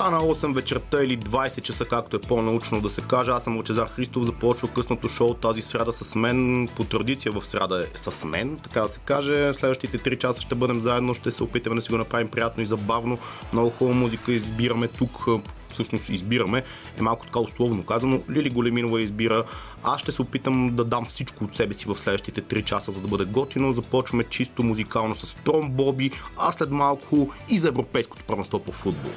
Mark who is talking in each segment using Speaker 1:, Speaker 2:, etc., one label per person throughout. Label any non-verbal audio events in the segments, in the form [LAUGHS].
Speaker 1: Стана 8 вечерта или 20 часа, както е по-научно да се каже. Аз съм Лачезар Христов, започва късното шоу тази среда с мен. По традиция в среда е с мен, така да се каже. Следващите 3 часа ще бъдем заедно, ще се опитаме да си го направим приятно и забавно. Много хубава музика избираме тук всъщност избираме, е малко така условно казано. Лили Големинова избира. Аз ще се опитам да дам всичко от себе си в следващите 3 часа, за да бъде готино. Започваме чисто музикално с Тром Боби, а след малко и за Европейското първенство по футбол.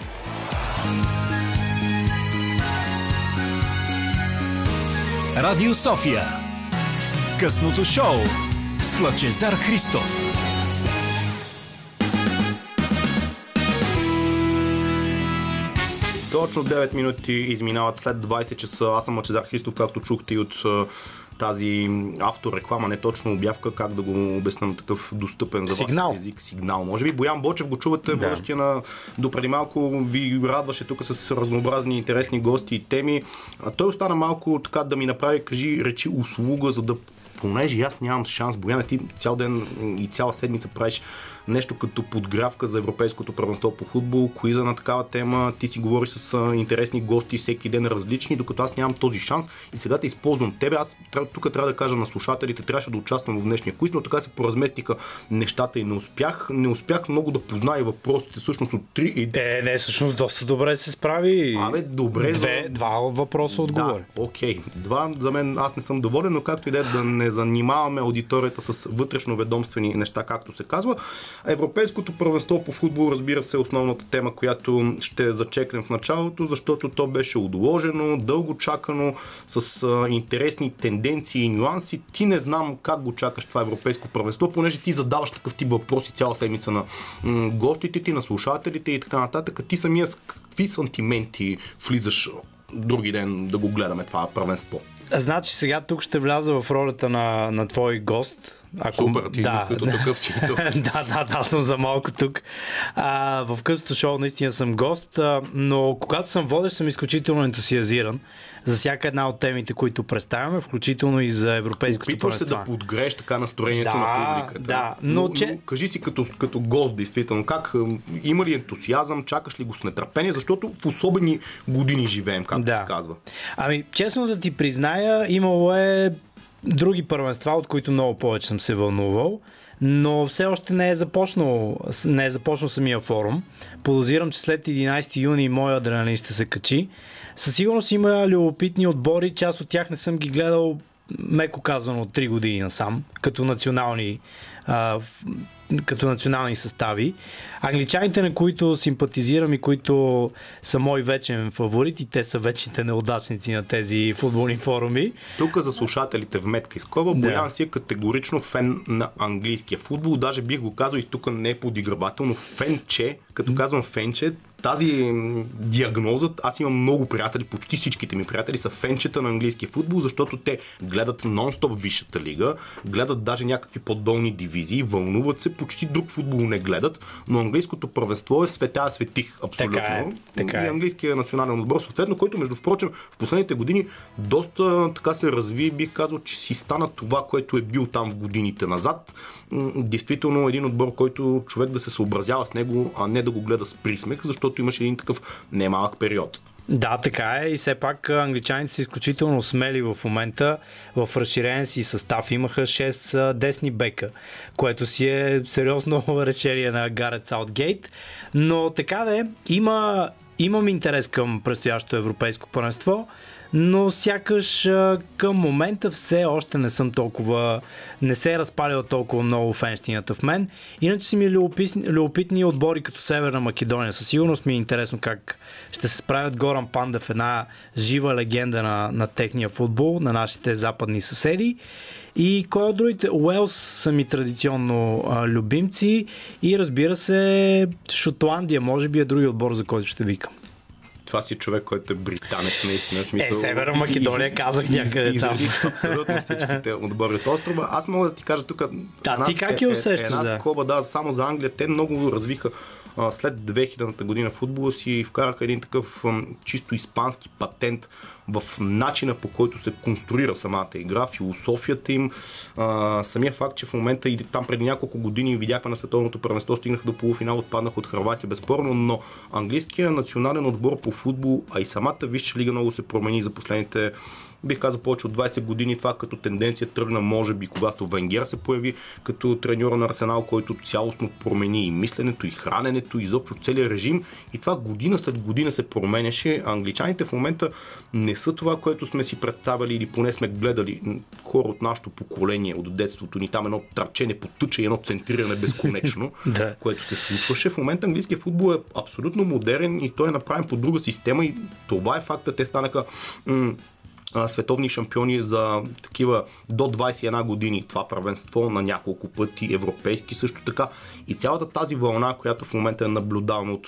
Speaker 2: Радио София. Късното шоу с Лъчезар Христов.
Speaker 1: Точно 9 минути изминават след 20 часа. Аз съм Лъчезар Христов, както чухте и от тази автореклама, не точно обявка, как да го обясна на такъв достъпен за
Speaker 3: Сигнал.
Speaker 1: вас език. Сигнал. Може би Боян Бочев го чувате, да. водещия на допреди малко ви радваше тук с разнообразни интересни гости и теми. А той остана малко така да ми направи, кажи, речи услуга, за да понеже аз нямам шанс, Бояна, ти цял ден и цяла седмица правиш нещо като подгравка за Европейското първенство по футбол, коиза на такава тема, ти си говориш с интересни гости всеки ден различни, докато аз нямам този шанс и сега те използвам тебе. Аз тук трябва да кажа на слушателите, трябваше да участвам в днешния квиз, но така се поразместиха нещата и не успях. Не успях много да позная въпросите всъщност от три и...
Speaker 3: Е, не, всъщност доста добре се справи.
Speaker 1: Абе, добре.
Speaker 3: Две,
Speaker 1: за...
Speaker 3: Два въпроса отговори.
Speaker 1: Да, окей. Два за мен аз не съм доволен, но както и да е да не занимаваме аудиторията с вътрешно ведомствени неща, както се казва. Европейското първенство по футбол, разбира се, е основната тема, която ще зачекнем в началото, защото то беше отложено, дълго чакано, с а, интересни тенденции и нюанси. Ти не знам как го чакаш това европейско първенство, понеже ти задаваш такъв тип въпроси цяла седмица на м- гостите ти, на слушателите и така нататък. Ти самия с какви сантименти влизаш други ден да го гледаме това първенство?
Speaker 3: Значи сега тук ще вляза в ролята на, на твой гост.
Speaker 1: Ако... Супер, ти да, като такъв си тук. [LAUGHS]
Speaker 3: да, да, да, съм за малко тук. А, в късото шоу наистина съм гост, а, но когато съм водещ съм изключително ентусиазиран за всяка една от темите, които представяме, включително и за европейското
Speaker 1: Опитваш се да подгреш така настроението
Speaker 3: да,
Speaker 1: на публиката.
Speaker 3: Да, но,
Speaker 1: но, че... но кажи си като, като гост, действително, как има ли ентусиазъм, чакаш ли го с нетърпение, защото в особени години живеем, както да. се казва.
Speaker 3: Ами, честно да ти призная, имало е други първенства, от които много повече съм се вълнувал, но все още не е започнал, не е започнал самия форум. Подозирам, че след 11 юни моя адреналин ще се качи. Със сигурност има любопитни отбори, част от тях не съм ги гледал меко казано от 3 години насам, като национални а, като национални състави. Англичаните, на които симпатизирам и които са мой вечен фаворит и те са вечните неудачници на тези футболни форуми.
Speaker 1: Тук за слушателите в метка и скоба, да. Боян си е категорично фен на английския футбол. Даже бих го казал и тук не е подиграбателно фенче. Като казвам фенче, тази диагноза, аз имам много приятели, почти всичките ми приятели са фенчета на английския футбол, защото те гледат нон-стоп висшата лига, гледат даже някакви по-долни дивизии, вълнуват се, почти друг футбол не гледат, но английското първенство е света светих абсолютно. Така е,
Speaker 3: така
Speaker 1: е. И английския национален отбор, съответно, който между впрочем в последните години доста така се разви, бих казал, че си стана това, което е бил там в годините назад. Действително един отбор, който човек да се съобразява с него, а не да го гледа с присмех, защото имаше един такъв немалък период.
Speaker 3: Да, така е. И все пак англичаните са изключително смели в момента. В разширен си състав имаха 6 десни бека, което си е сериозно [LAUGHS] решение на Гарет Саутгейт. Но така да е, има, имам интерес към предстоящото европейско първенство но сякаш към момента все още не съм толкова, не се е разпалила толкова много фенщината в мен. Иначе си ми любопитни, любопитни отбори като Северна Македония. Със сигурност ми е интересно как ще се справят Горан Пандев, една жива легенда на, на техния футбол, на нашите западни съседи. И кой от другите? Уелс са ми традиционно а, любимци и разбира се Шотландия, може би е други отбор, за който ще викам
Speaker 1: това си човек, който е британец, наистина. Смисъл,
Speaker 3: е, Северна Македония, [LAUGHS] казах някъде там.
Speaker 1: абсолютно всичките отбори от острова. Аз мога да ти кажа тук.
Speaker 3: Да, ти как я усещаш?
Speaker 1: Една скоба, да, само за Англия. Те много развиха след 2000-та година футбола си вкараха един такъв чисто испански патент в начина по който се конструира самата игра, философията им, самия факт, че в момента и там преди няколко години видяхме на световното първенство, стигнаха до полуфинал, отпаднах от Хрватия безспорно, но английският национален отбор по футбол, а и самата Висша лига много се промени за последните бих казал повече от 20 години това като тенденция тръгна, може би, когато Венгер се появи като треньор на Арсенал, който цялостно промени и мисленето, и храненето, и изобщо целият режим. И това година след година се променяше. Англичаните в момента не са това, което сме си представили или поне сме гледали хора от нашето поколение, от детството ни, там едно трачене по тъча и едно центриране безконечно, [LAUGHS] което се случваше. В момента английския футбол е абсолютно модерен и той е направен по друга система и това е факта. Те станаха м- световни шампиони за такива до 21 години това правенство на няколко пъти, европейски също така. И цялата тази вълна, която в момента е наблюдавана от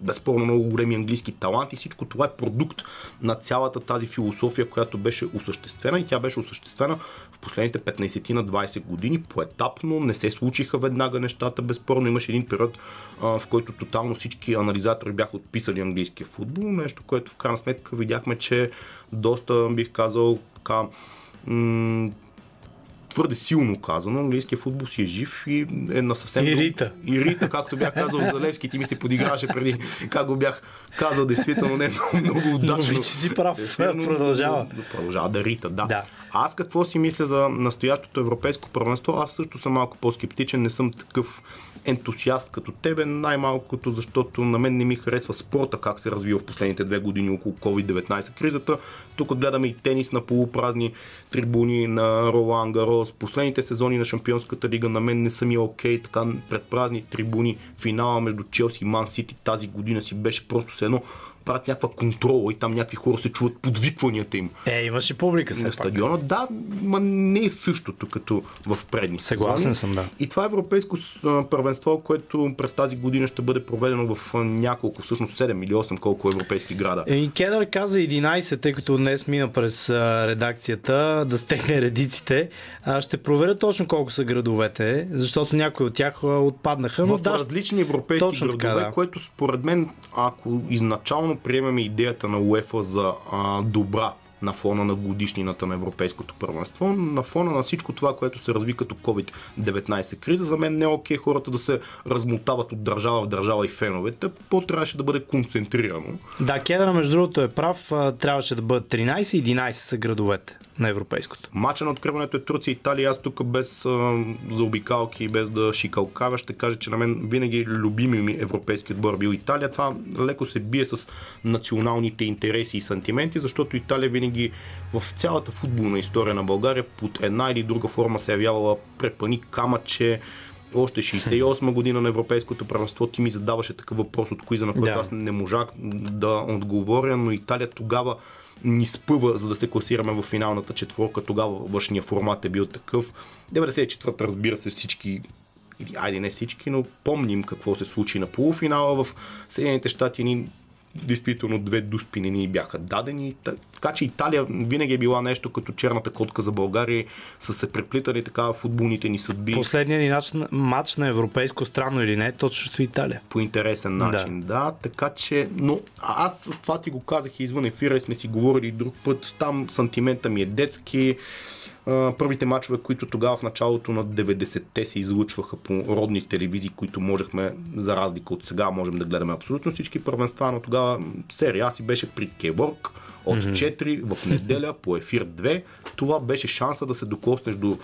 Speaker 1: безспорно много големи английски таланти. Всичко това е продукт на цялата тази философия, която беше осъществена и тя беше осъществена в последните 15 на 20 години. Поетапно не се случиха веднага нещата. Безспорно имаше един период, в който тотално всички анализатори бяха отписали английския футбол. Нещо, което в крайна сметка видяхме, че доста, бих казал, така, м- твърде силно казано, английския футбол си е жив и е на съвсем...
Speaker 3: И Рита.
Speaker 1: И Рита, както бях казал за Левски, ти ми се подиграваше преди как го бях казал, действително не е много, много удачно.
Speaker 3: Но, че си прав, продължава.
Speaker 1: Продължава да Рита, да.
Speaker 3: да.
Speaker 1: Аз какво си мисля за настоящото европейско първенство? Аз също съм малко по-скептичен, не съм такъв ентусиаст като тебе, най-малкото защото на мен не ми харесва спорта как се развива в последните две години около COVID-19 кризата. Тук гледаме и тенис на полупразни трибуни на Ролан Гарос. Последните сезони на Шампионската лига на мен не са ми окей, така предпразни трибуни. Финала между Челси и Ман Сити тази година си беше просто се едно правят някаква контрола и там някакви хора се чуват подвикванията им.
Speaker 3: Е, имаше публика
Speaker 1: на стадиона. Пак. Да, ма не е същото като в предни
Speaker 3: Съгласен
Speaker 1: сезони.
Speaker 3: съм, да.
Speaker 1: И това е европейско първенство, което през тази година ще бъде проведено в няколко, всъщност 7 или 8 колко европейски града.
Speaker 3: Е, и Кедър каза 11, тъй като днес мина през редакцията да стегне редиците. Ще проверя точно колко са градовете, защото някои от тях отпаднаха.
Speaker 1: Но в да, различни европейски градове, така, да. което според мен, ако изначално приемем идеята на УЕФА за а, добра на фона на годишнината на Европейското първенство, на фона на всичко това, което се разви като COVID-19 криза, за мен не е окей хората да се размотават от държава в държава и феновете, по-трябваше да бъде концентрирано.
Speaker 3: Да, Кедър, между другото е прав, трябваше да бъдат 13 и 11 са градовете на европейското.
Speaker 1: Мача на откриването е Турция и Италия. Аз тук без а, заобикалки и без да шикалкавя ще кажа, че на мен винаги любими ми европейски отбор бил Италия. Това леко се бие с националните интереси и сантименти, защото Италия винаги в цялата футболна история на България под една или друга форма се е явявала препани камъче, още 68 година на Европейското правенство ти ми задаваше такъв въпрос от коиза, на който да. аз не можах да отговоря, но Италия тогава ни спъва, за да се класираме в финалната четворка. Тогава външния формат е бил такъв. 94-та, разбира се, всички или айде не всички, но помним какво се случи на полуфинала в Съединените щати. Ни действително две дуспини ни бяха дадени. Така че Италия винаги е била нещо като черната котка за България. Са се преплитали така футболните ни съдби.
Speaker 3: Последният ни матч на европейско странно или не, точно Италия.
Speaker 1: По интересен начин, да. да. Така че, но аз това ти го казах извън ефира и сме си говорили друг път. Там сантимента ми е детски първите мачове, които тогава в началото на 90-те се излъчваха по родни телевизии, които можехме, за разлика от сега, можем да гледаме абсолютно всички първенства, но тогава серия си беше при Кеборг от 4 в неделя по ефир 2. Това беше шанса да се докоснеш до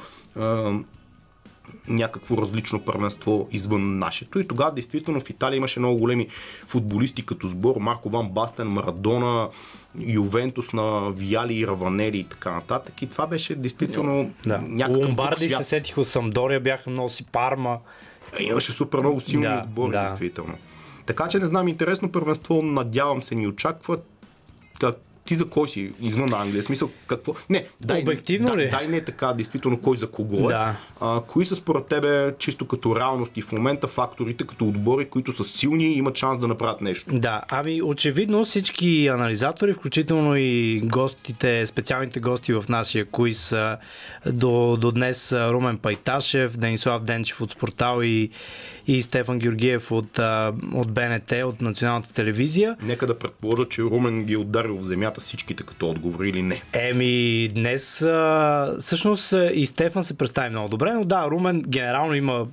Speaker 1: някакво различно първенство извън нашето. И тогава действително в Италия имаше много големи футболисти като сбор. Марко Ван Бастен, Марадона, Ювентус на Виали и Раванели и така нататък. И това беше действително
Speaker 3: да. някакъв Ломбарди се сетих от Самдория, бяха много си Парма.
Speaker 1: Имаше супер много силни да, отбори, да. действително. Така че не знам, интересно първенство, надявам се ни очаква. Как ти за кой си извън Англия? Смисъл, какво? Не, дай,
Speaker 3: Обективно ли?
Speaker 1: дай не така, действително, кой за кого е.
Speaker 3: Да.
Speaker 1: А, кои са според тебе, чисто като реалности в момента, факторите, като отбори, които са силни и имат шанс да направят нещо?
Speaker 3: Да, ами очевидно всички анализатори, включително и гостите, специалните гости в нашия куиз до, до днес Румен Пайташев, Денислав Денчев от Спортал и, и Стефан Георгиев от, от БНТ, от Националната телевизия.
Speaker 1: Нека да предположа, че Румен ги е ударил в земята всичките като отговори или не.
Speaker 3: Еми, днес а, всъщност и Стефан се представи много добре, но да, Румен генерално има,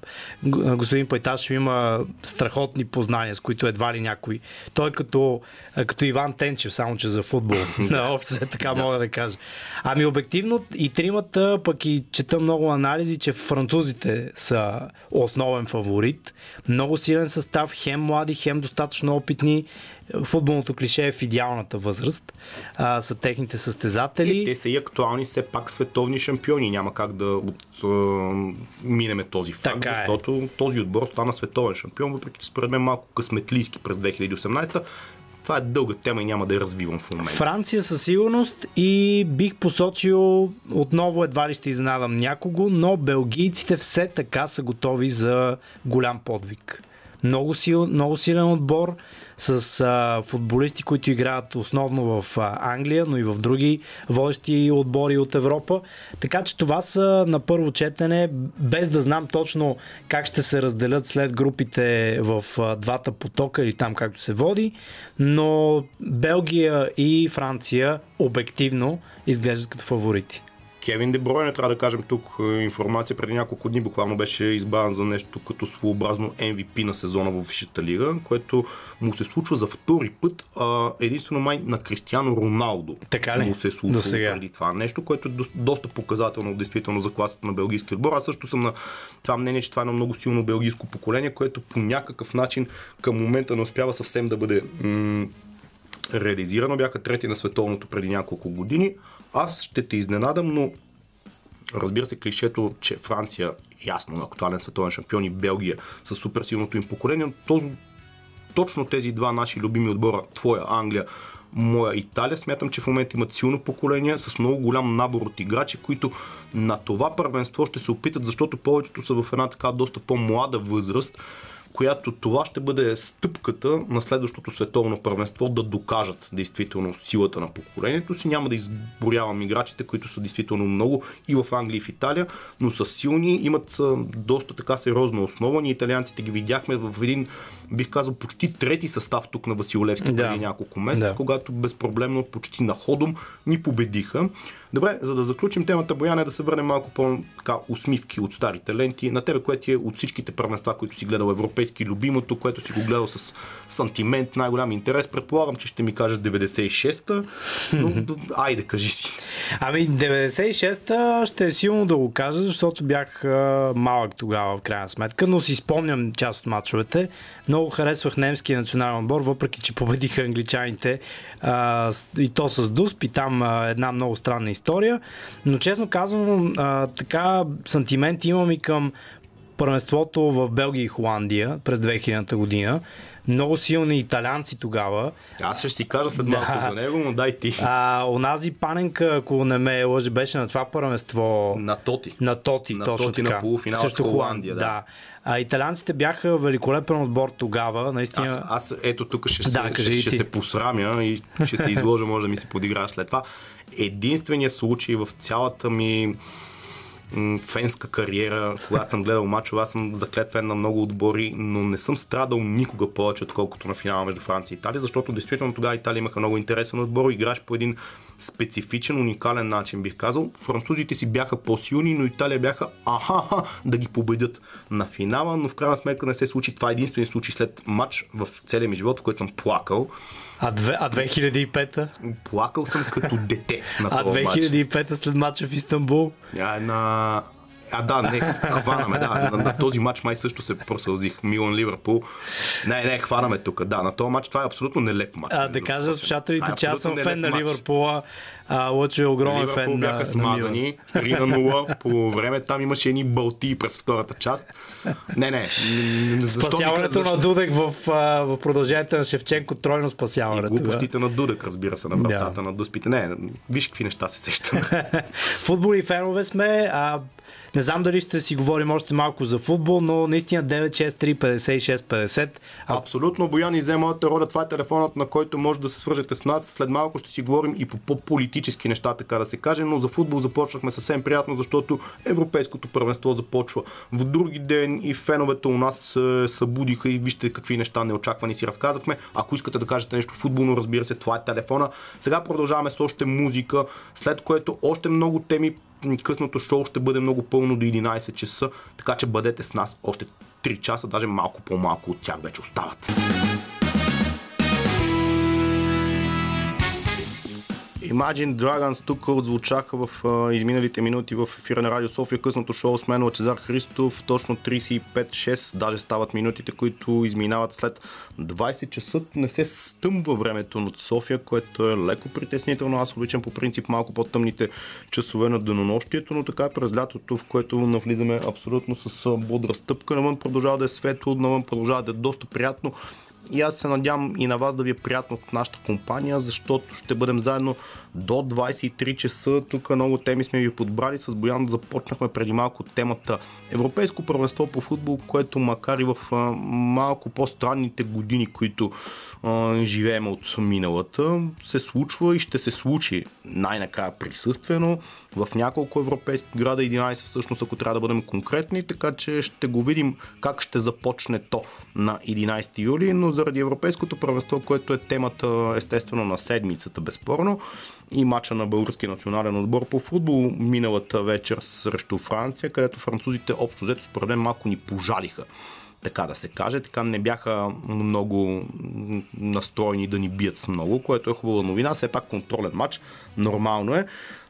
Speaker 3: господин Пайташев има страхотни познания, с които едва ли някой. Той е като, като Иван Тенчев, само че за футбол. [LAUGHS] На [LAUGHS] общо се така мога да кажа. Ами обективно и тримата, пък и чета много анализи, че французите са основен фаворит. Много силен състав, хем млади, хем достатъчно опитни. Футболното клише е в идеалната възраст. А, са техните състезатели.
Speaker 1: И те са и актуални все пак световни шампиони. Няма как да от, е, минеме този факт,
Speaker 3: Така е.
Speaker 1: защото този отбор стана световен шампион, въпреки че според мен малко късметлийски през 2018. Това е дълга тема и няма да я развивам в момента.
Speaker 3: Франция със сигурност и бих посочил отново едва ли ще изненадам някого, но белгийците все така са готови за голям подвиг. Много, сил, много силен отбор с а, футболисти, които играят основно в а, Англия, но и в други водещи отбори от Европа. Така че това са на първо четене, без да знам точно как ще се разделят след групите в а, двата потока или там както се води, но Белгия и Франция обективно изглеждат като фаворити.
Speaker 1: Кевин Дебройне, трябва да кажем тук е, информация, преди няколко дни буквално беше избран за нещо като своеобразно MVP на сезона в Висшата лига, което му се случва за втори път, а единствено май на Кристиано Роналдо
Speaker 3: Така ли?
Speaker 1: му се
Speaker 3: Досега.
Speaker 1: преди това нещо, което е до- доста показателно действително за класата на белгийския отбор. Аз също съм на това мнение, че това е едно много силно белгийско поколение, което по някакъв начин към момента не успява съвсем да бъде м- реализирано. Бяха трети на световното преди няколко години. Аз ще те изненадам, но разбира се, клишето, че Франция ясно е актуален световен шампион и Белгия с супер силното им поколение, но този, точно тези два наши любими отбора, твоя Англия, моя Италия, смятам, че в момента имат силно поколение с много голям набор от играчи, които на това първенство ще се опитат, защото повечето са в една така доста по-млада възраст, която това ще бъде стъпката на следващото световно първенство да докажат действително силата на поколението си. Няма да изборявам играчите, които са действително много и в Англия и в Италия, но са силни, имат доста така сериозна основа. Ние италианците ги видяхме в един, бих казал, почти трети състав тук на Василевски
Speaker 3: Да.
Speaker 1: преди няколко месеца,
Speaker 3: Да.
Speaker 1: когато безпроблемно, почти на ходом ни победиха. Добре, за да заключим темата, Бояне, да се върнем малко по-така усмивки от стари таленти. На тебе, което е от всичките първенства, които си гледал европейски, любимото, което си го гледал с сантимент, най-голям интерес. Предполагам, че ще ми кажеш 96-та, но [LAUGHS] айде, кажи си.
Speaker 3: Ами 96-та ще е силно да го кажа, защото бях а, малък тогава в крайна сметка, но си спомням част от мачовете. Много харесвах немския национален отбор, въпреки че победиха англичаните а, и то с Дусп и там а, една много странна история. Но честно казвам, а, така сантимент имам и към първенството в Белгия и Холандия през 2000-та година. Много силни италянци тогава.
Speaker 1: Аз ще си кажа след малко
Speaker 3: Да.
Speaker 1: за него, но дай ти.
Speaker 3: А, онази паненка, ако не ме лъжи, беше на това първенство
Speaker 1: На Тоти.
Speaker 3: на Тоти,
Speaker 1: На
Speaker 3: точно
Speaker 1: Тоти на
Speaker 3: така.
Speaker 1: полуфинала
Speaker 3: Срещу
Speaker 1: с Холандия, да.
Speaker 3: да. А италианците бяха великолепен отбор тогава, наистина.
Speaker 1: Аз, аз ето тук ще,
Speaker 3: Да,
Speaker 1: се, ще, ще се посрамя и ще се изложа, може да ми се подиграя след това. Единственият случай в цялата ми фенска кариера, когато съм гледал мачове, аз съм заклет фен на много отбори, но не съм страдал никога повече, отколкото на финала между Франция и Италия, защото действително тогава Италия имаха много интересен отбор, играш по един специфичен, уникален начин, бих казал. Французите си бяха по-силни, но Италия бяха аха да ги победят на финала, но в крайна сметка не се случи. Това е единствен случай след матч в целия ми живот, в който съм плакал.
Speaker 3: А, две, а 2005-та?
Speaker 1: Плакал съм като дете на
Speaker 3: А
Speaker 1: този матч.
Speaker 3: 2005-та след мача в Истанбул?
Speaker 1: Тя е на А, да, не, хванаме, да. На, на този матч май също се просълзих. Милан Ливърпул. Не, не, хванаме тук. Да, на този матч това е абсолютно нелеп матч.
Speaker 3: А, да кажа слушателите, че аз съм фен на Ливърпула. А, Лъчо е огромен
Speaker 1: Ливърпул
Speaker 3: фен
Speaker 1: бяха
Speaker 3: на,
Speaker 1: смазани. 3 на 0. По време там имаше едни бълти през втората част. Не, не. Защо
Speaker 3: Спасяването на Дудек в, в продължението на Шевченко, тройно
Speaker 1: И
Speaker 3: спасяване.
Speaker 1: глупостите на Дудък, разбира се, на вратата на Дуспите. Не, виж какви неща се сещам. [LAUGHS]
Speaker 3: Футболи фенове сме. А, не знам дали ще си говорим още малко за футбол, но наистина 963 56 50. А,
Speaker 1: Абсолютно, Боян и взе моята роля. Това е телефонът, на който може да се свържете с нас. След малко ще си говорим и по по-политически неща, така да се каже, но за футбол започнахме съвсем приятно, защото Европейското първенство започва в други ден и феновете у нас се събудиха и вижте какви неща неочаквани си разказахме. Ако искате да кажете нещо футболно, разбира се, това е телефона. Сега продължаваме с още музика, след което още много теми късното шоу ще бъде много пълно до 11 часа, така че бъдете с нас още 3 часа, даже малко по-малко от тях вече остават. Imagine Dragons тук отзвучаха в а, изминалите минути в ефира на Радио София. Късното шоу с мен Лачезар Христов. Точно 35-6, даже стават минутите, които изминават след 20 часа. Не се стъмва времето над София, което е леко притеснително. Аз обичам по принцип малко по-тъмните часове на денонощието, но така е през лятото, в което навлизаме абсолютно с бодра стъпка. Навън продължава да е светло, навън продължава да е доста приятно. И аз се надявам и на вас да ви е приятно в нашата компания, защото ще бъдем заедно до 23 часа. Тук много теми сме ви подбрали. С Боян започнахме преди малко темата Европейско първенство по футбол, което макар и в малко по-странните години, които а, живеем от миналата, се случва и ще се случи най-накрая присъствено в няколко европейски града, 11 всъщност, ако трябва да бъдем конкретни, така че ще го видим как ще започне то на 11 юли, но заради Европейското първенство, което е темата естествено на седмицата, безспорно, и мача на българския национален отбор по футбол миналата вечер срещу Франция, където французите общо взето според мен малко ни пожалиха така да се каже. Така не бяха много настроени да ни бият с много, което е хубава новина. Все пак контролен матч, нормално е.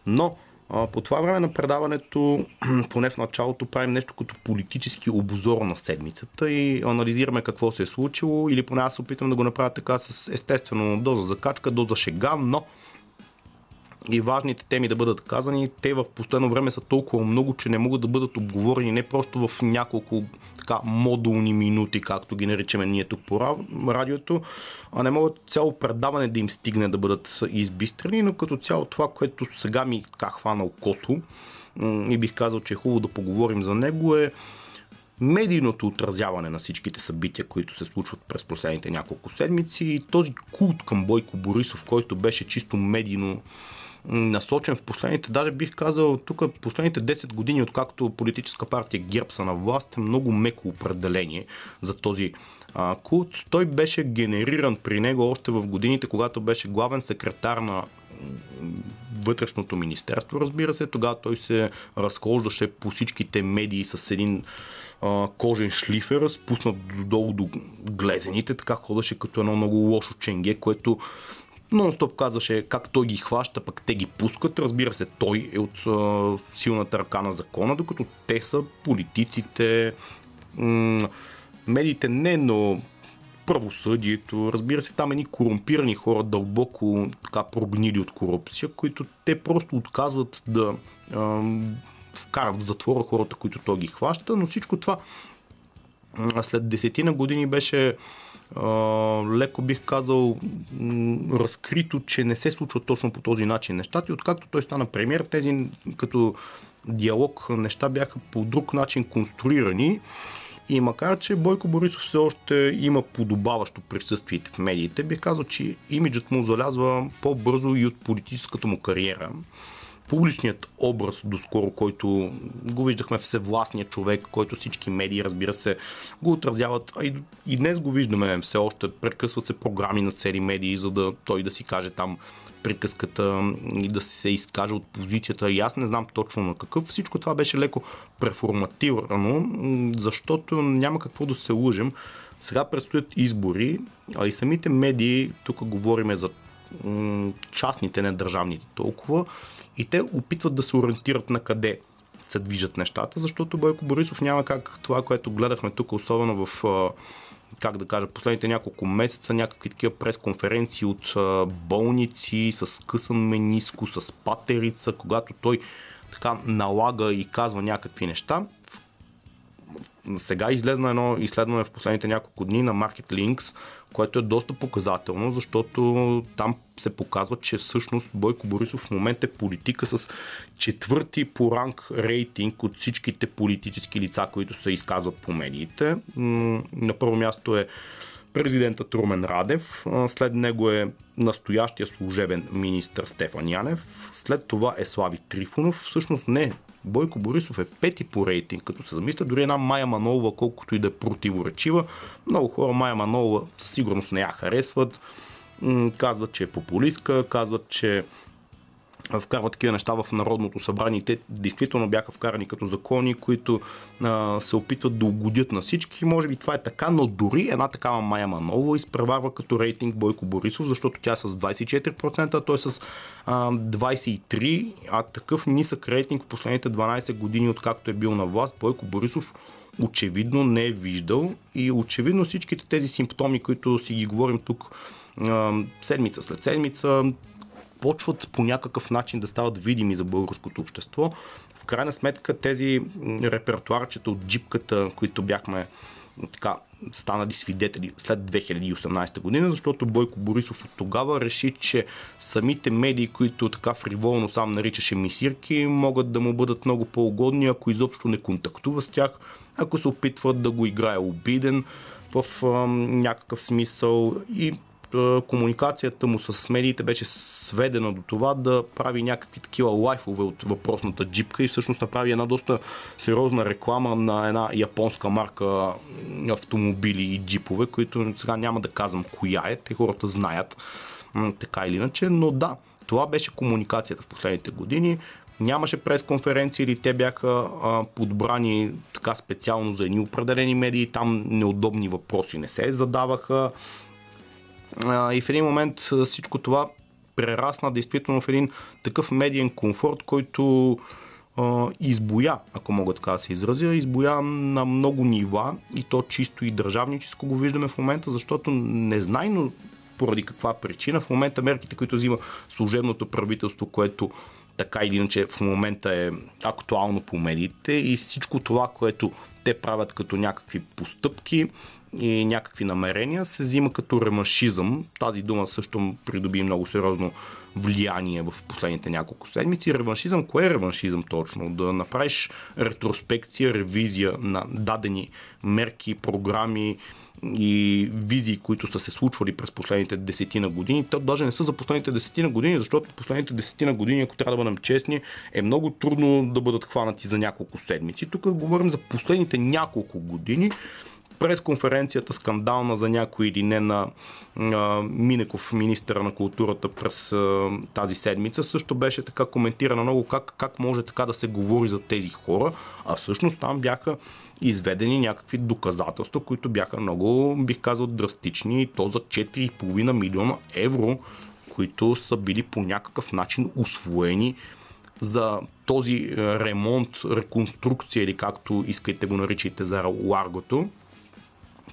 Speaker 1: Но по това време на предаването, [CLEARS THROAT] поне в началото, правим нещо като политически обозор на седмицата и анализираме какво се е случило, или поне аз опитам да го направя така с естествено доза закачка, доза шега, но и важните теми да бъдат казани. Те в последно време са толкова много, че не могат да бъдат обговорени не просто в няколко така модулни минути, както ги наричаме ние тук по ра- радиото, а не могат цяло предаване да им стигне да бъдат избистрени, но като цяло това, което сега ми така хвана окото и бих казал, че е хубаво да поговорим за него е медийното отразяване на всичките събития, които се случват през последните няколко седмици и този култ към Бойко Борисов, който беше чисто медийно насочен в последните, даже бих казал, тук последните 10 години, откакто политическа партия ГЕРБ са на власт, е много меко определение за този а, култ. Той беше генериран при него още в годините, когато беше главен секретар на вътрешното министерство, разбира се. Тогава той се разхождаше по всичките медии с един а, кожен шлифер, спуснат долу до глезените, така ходеше като едно много лошо ченге, което нон-стоп казваше как той ги хваща, пък те ги пускат. Разбира се, той е от а, силната ръка на закона, докато те са политиците, м- медиите не, но правосъдието, разбира се, там едни корумпирани хора, дълбоко така прогнили от корупция, които те просто отказват да а, вкарат в затвора хората, които той ги хваща, но всичко това а, след десетина години беше леко бих казал разкрито, че не се случва точно по този начин нещата и откакто той стана премьер, тези като диалог неща бяха по друг начин конструирани и макар, че Бойко Борисов все още има подобаващо присъствие в медиите, бих казал, че имиджът му залязва по-бързо и от политическата му кариера. Публичният образ доскоро, който го виждахме всевластния човек, който всички медии, разбира се, го отразяват. А и, и днес го виждаме все още. Прекъсват се програми на цели медии, за да той да си каже там приказката и да се изкаже от позицията. И аз не знам точно на какъв. Всичко това беше леко преформатирано, защото няма какво да се лъжем. Сега предстоят избори, а и самите медии, тук говориме за частните, не държавните толкова, и те опитват да се ориентират на къде се движат нещата, защото Бойко Борисов няма как това, което гледахме тук, особено в как да кажа, последните няколко месеца някакви такива пресконференции от болници с късан мениско, с патерица, когато той така налага и казва някакви неща. Сега излезна едно изследване в последните няколко дни на Market Links, което е доста показателно, защото там се показва, че всъщност Бойко Борисов в момента е политика с четвърти по ранг рейтинг от всичките политически лица, които се изказват по медиите. На първо място е президентът Румен Радев, след него е настоящия служебен министр Стефан Янев, след това е Слави Трифонов, всъщност не Бойко Борисов е пети по рейтинг, като се замисля, дори една Майя Манолова, колкото и да е противоречива. Много хора Майя Манолова със сигурност не я харесват. Казват, че е популистка, казват, че вкарват такива неща в Народното събрание. Те действително бяха вкарани като закони, които а, се опитват да угодят на всички. Може би това е така, но дори една такава Майя Манова изпреварва като рейтинг Бойко Борисов, защото тя е с 24%, а той е с а, 23%, а такъв нисък рейтинг в последните 12 години, откакто е бил на власт, Бойко Борисов очевидно не е виждал и очевидно всичките тези симптоми, които си ги говорим тук седмица след седмица, почват по някакъв начин да стават видими за българското общество. В крайна сметка тези репертуарчета от джипката, които бяхме така, станали свидетели след 2018 година, защото Бойко Борисов от тогава реши, че самите медии, които така фриволно сам наричаше мисирки, могат да му бъдат много по-угодни, ако изобщо не контактува с тях, ако се опитват да го играе обиден в а, някакъв смисъл и комуникацията му с медиите беше сведена до това да прави някакви такива лайфове от въпросната джипка и всъщност направи една доста сериозна реклама на една японска марка автомобили и джипове, които сега няма да казвам коя е, те хората знаят така или иначе, но да, това беше комуникацията в последните години. Нямаше пресконференции или те бяха а, подбрани така специално за едни определени медии, там неудобни въпроси не се задаваха и в един момент всичко това прерасна действително в един такъв медиен комфорт, който избоя, ако мога така да се изразя, избоя на много нива и то чисто и държавническо го виждаме в момента, защото незнайно поради каква причина в момента мерките, които взима служебното правителство, което така или иначе в момента е актуално по медиите и всичко това, което те правят като някакви постъпки и някакви намерения, се взима като ремашизъм. Тази дума също придоби много сериозно влияние в последните няколко седмици. Реваншизъм, кое е реваншизъм точно? Да направиш ретроспекция, ревизия на дадени мерки, програми и визии, които са се случвали през последните десетина години. То даже не са за последните десетина години, защото последните десетина години, ако трябва да бъдем честни, е много трудно да бъдат хванати за няколко седмици. Тук говорим за последните няколко години през конференцията скандална за някой или не на а, Минеков, министъра на културата през а, тази седмица, също беше така коментирана много как, как може така да се говори за тези хора, а всъщност там бяха изведени някакви доказателства, които бяха много, бих казал, драстични, то за 4,5 милиона евро, които са били по някакъв начин освоени за този ремонт, реконструкция или както искайте го наричайте за Ларгото.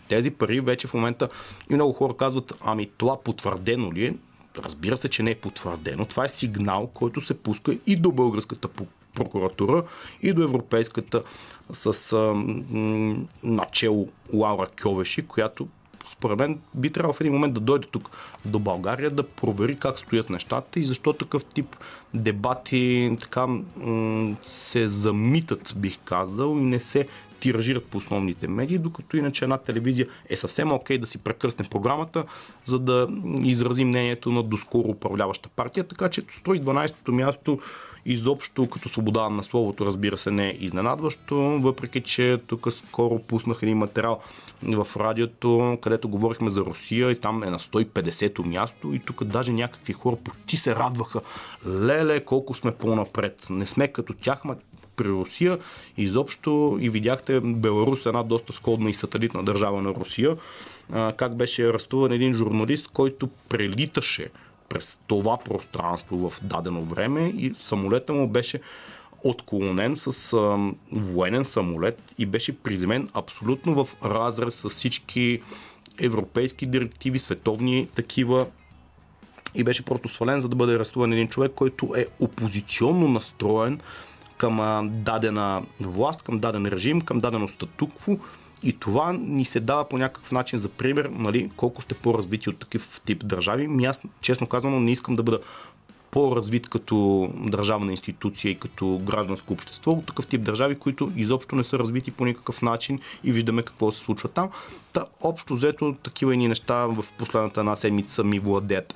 Speaker 1: Тези пари вече в момента и много хора казват, ами това потвърдено ли е? Разбира се, че не е потвърдено. Това е сигнал, който се пуска и до българската прокуратура, и до европейската с а, м- начало Лаура Кьовеши, която според мен би трябвало в един момент да дойде тук до България да провери как стоят нещата и защо такъв тип дебати така м- се замитат, бих казал, и не се тиражират по основните медии, докато иначе една телевизия е съвсем окей okay да си прекъсне програмата, за да изрази мнението на доскоро управляваща партия. Така че 112-то място изобщо като свобода на словото, разбира се, не е изненадващо, въпреки че тук скоро пуснах един материал в радиото, където говорихме за Русия и там е на 150-то място и тук даже някакви хора почти се радваха. Леле, колко сме по-напред. Не сме като тях, ма при Русия. Изобщо и видяхте Беларус, една доста сходна и сателитна държава на Русия, как беше арестуван един журналист, който прелиташе през това пространство в дадено време и самолета му беше отклонен с а, военен самолет и беше приземен абсолютно в разрез с всички европейски директиви, световни такива и беше просто свален, за да бъде арестуван един човек, който е опозиционно настроен към дадена власт, към даден режим, към дадено статукво. И това ни се дава по някакъв начин за пример, нали, колко сте по-развити от такъв тип държави. Ми аз, честно казано, не искам да бъда по-развит като държавна институция и като гражданско общество от такъв тип държави, които изобщо не са развити по никакъв начин и виждаме какво се случва там. Та, общо взето, такива и неща в последната една седмица ми владеят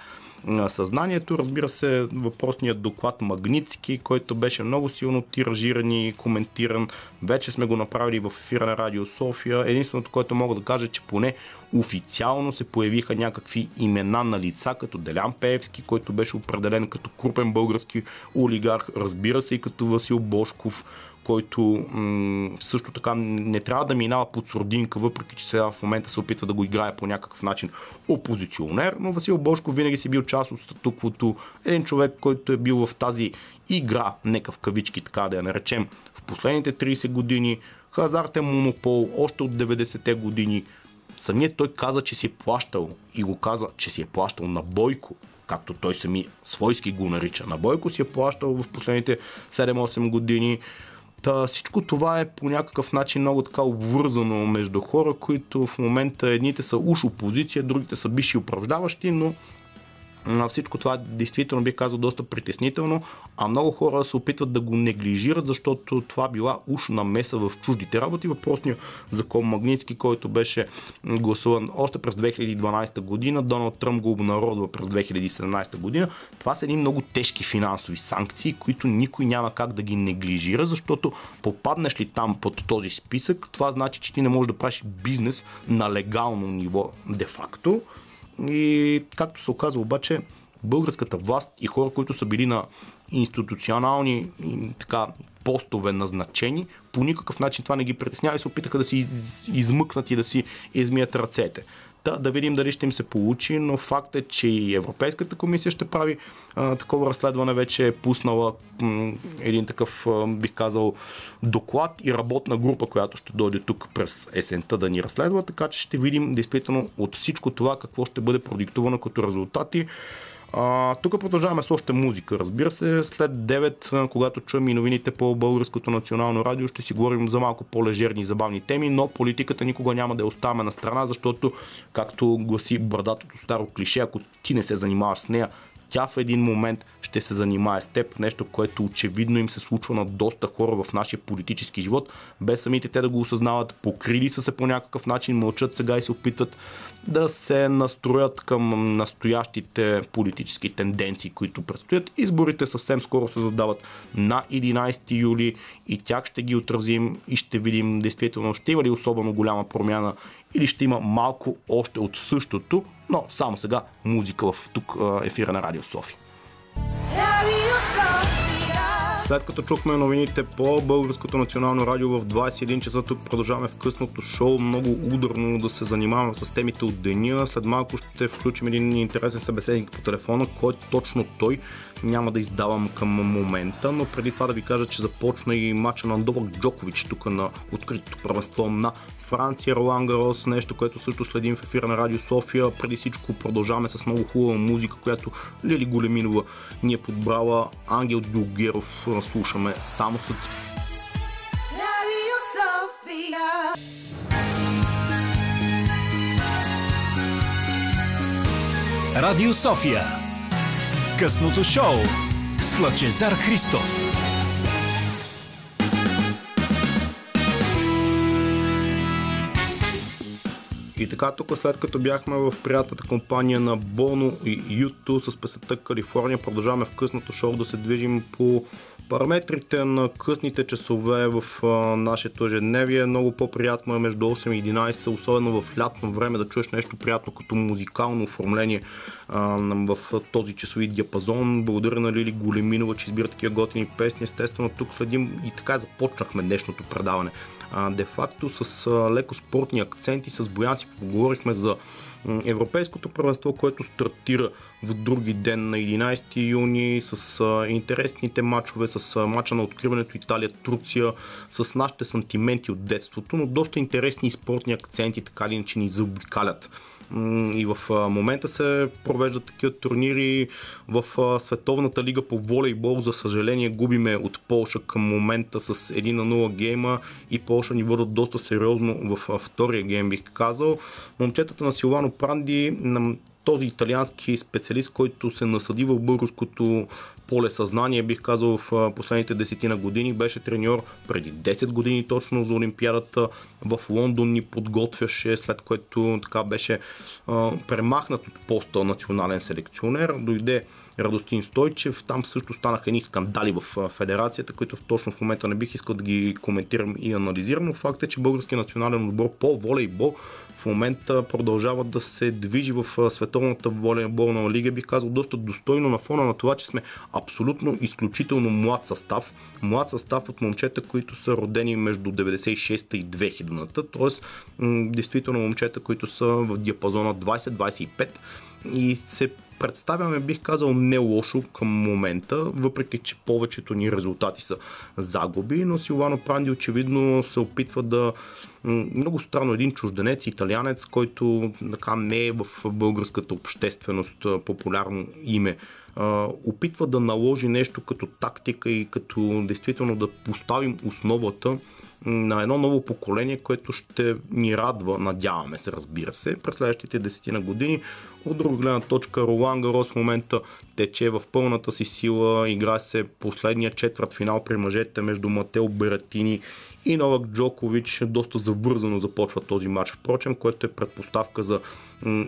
Speaker 1: съзнанието. Разбира се, въпросният доклад Магницки, който беше много силно тиражиран и коментиран. Вече сме го направили в ефира на Радио София. Единственото, което мога да кажа, че поне официално се появиха някакви имена на лица, като Делян Пеевски, който беше определен като крупен български олигарх, разбира се и като Васил Бошков, който м- също така не трябва да минава под сурдинка, въпреки че сега в момента се опитва да го играе по някакъв начин опозиционер, но Васил Бошков винаги си бил част от статуквото. Един човек, който е бил в тази игра, нека в кавички така да я наречем, в последните 30 години, хазартен монопол, още от 90-те години. Самият той каза, че си е плащал и го каза, че си е плащал на Бойко, както той сами свойски го нарича. На Бойко си е плащал в последните 7-8 години. Та, всичко това е по някакъв начин много така обвързано между хора, които в момента едните са уж опозиция, другите са бивши управляващи, но всичко това действително бих казал доста притеснително, а много хора се опитват да го неглижират, защото това била уж намеса в чуждите работи. Въпросният закон Магницки, който беше гласуван още през 2012 година, Доналд Тръмп го обнародва през 2017 година. Това са едни много тежки финансови санкции, които никой няма как да ги неглижира, защото попаднеш ли там под този списък, това значи, че ти не можеш да правиш бизнес на легално ниво де-факто. И както се оказа обаче, българската власт и хора, които са били на институционални така, постове назначени, по никакъв начин това не ги притеснява и се опитаха да си измъкнат и да си измият ръцете. Да, да видим дали ще им се получи, но факт е, че и Европейската комисия ще прави а, такова разследване. Вече е пуснала м, един такъв, а, бих казал, доклад и работна група, която ще дойде тук през есента да ни разследва, така че ще видим действително от всичко това какво ще бъде продиктувано като резултати. Тук продължаваме с още музика. Разбира се, след 9, когато чуем и новините по Българското национално радио, ще си говорим за малко по-лежерни и забавни теми, но политиката никога няма да я оставяме на страна, защото, както гласи брадатото старо клише, ако ти не се занимаваш с нея, тя в един момент ще се занимае с теб, нещо, което очевидно им се случва на доста хора в нашия политически живот, без самите те да го осъзнават, покрили са се по някакъв начин, мълчат сега и се опитват да се настроят към настоящите политически тенденции, които предстоят. Изборите съвсем скоро се задават на 11 юли и тях ще ги отразим и ще видим действително ще има ли особено голяма промяна или ще има малко още от същото, но само сега музика в тук ефира на Радио Софи. След като чухме новините по Българското национално радио в 21 часа, тук продължаваме в късното шоу. Много ударно да се занимаваме с темите от деня. След малко ще включим един интересен събеседник по телефона, който точно той няма да издавам към момента, но преди това да ви кажа, че започна и матча на Новак Джокович тук на откритото първенство на Франция, Ролан Гарос, нещо, което също следим в ефира на Радио София. Преди всичко продължаваме с много хубава музика, която Лили Големинова ни е подбрала. Ангел Дюгеров слушаме само след Радио София.
Speaker 2: Радио София. Късното шоу с Лъчезар Христов.
Speaker 1: И така, тук след като бяхме в приятната компания на Боно и Юту с песента Калифорния, продължаваме в късното шоу да се движим по параметрите на късните часове в нашето ежедневие. Много по-приятно е между 8 и 11, особено в лятно време да чуеш нещо приятно като музикално оформление в този часови диапазон. Благодаря на Лили Големинова, че избира такива готини песни. Естествено, тук следим и така започнахме днешното предаване де-факто с леко спортни акценти, с Боян си поговорихме за Европейското първенство, което стартира в други ден на 11 юни с интересните матчове, с мача на откриването Италия-Турция, с нашите сантименти от детството, но доста интересни спортни акценти така или иначе ни заобикалят. И в момента се провеждат такива турнири в Световната лига по волейбол. За съжаление губиме от Полша към момента с 1 на 0 гейма и Полша ни водят доста сериозно в втория гейм, бих казал. Момчетата на Силвано Пранди този италиански специалист, който се насъди в българското поле съзнание, бих казал в последните десетина години. Беше треньор преди 10 години точно за Олимпиадата в Лондон ни подготвяше, след което така беше а, премахнат от поста национален селекционер. Дойде Радостин Стойчев, там също станаха едни скандали в федерацията, които точно в момента не бих искал да ги коментирам и анализирам, но факт е, че българския национален отбор по волейбол в момента продължава да се движи в световната волейболна лига, бих казал доста достойно на фона на това, че сме абсолютно изключително млад състав. Млад състав от момчета, които са родени между 96-та и 2000-та, т.е. действително момчета, които са в диапазона 20-25 и се представяме, бих казал, не лошо към момента, въпреки че повечето ни резултати са загуби, но Силвано Пранди очевидно се опитва да много странно един чужденец, италианец, който така не е в българската общественост популярно име опитва да наложи нещо като тактика и като действително да поставим основата на едно ново поколение, което ще ни радва, надяваме се, разбира се, през следващите десетина години. От друга гледна точка, Ролан Гарос в момента тече в пълната си сила, игра се последния четвърт финал при мъжете между Матео Бератини и Новак Джокович доста завързано започва този матч, впрочем, което е предпоставка за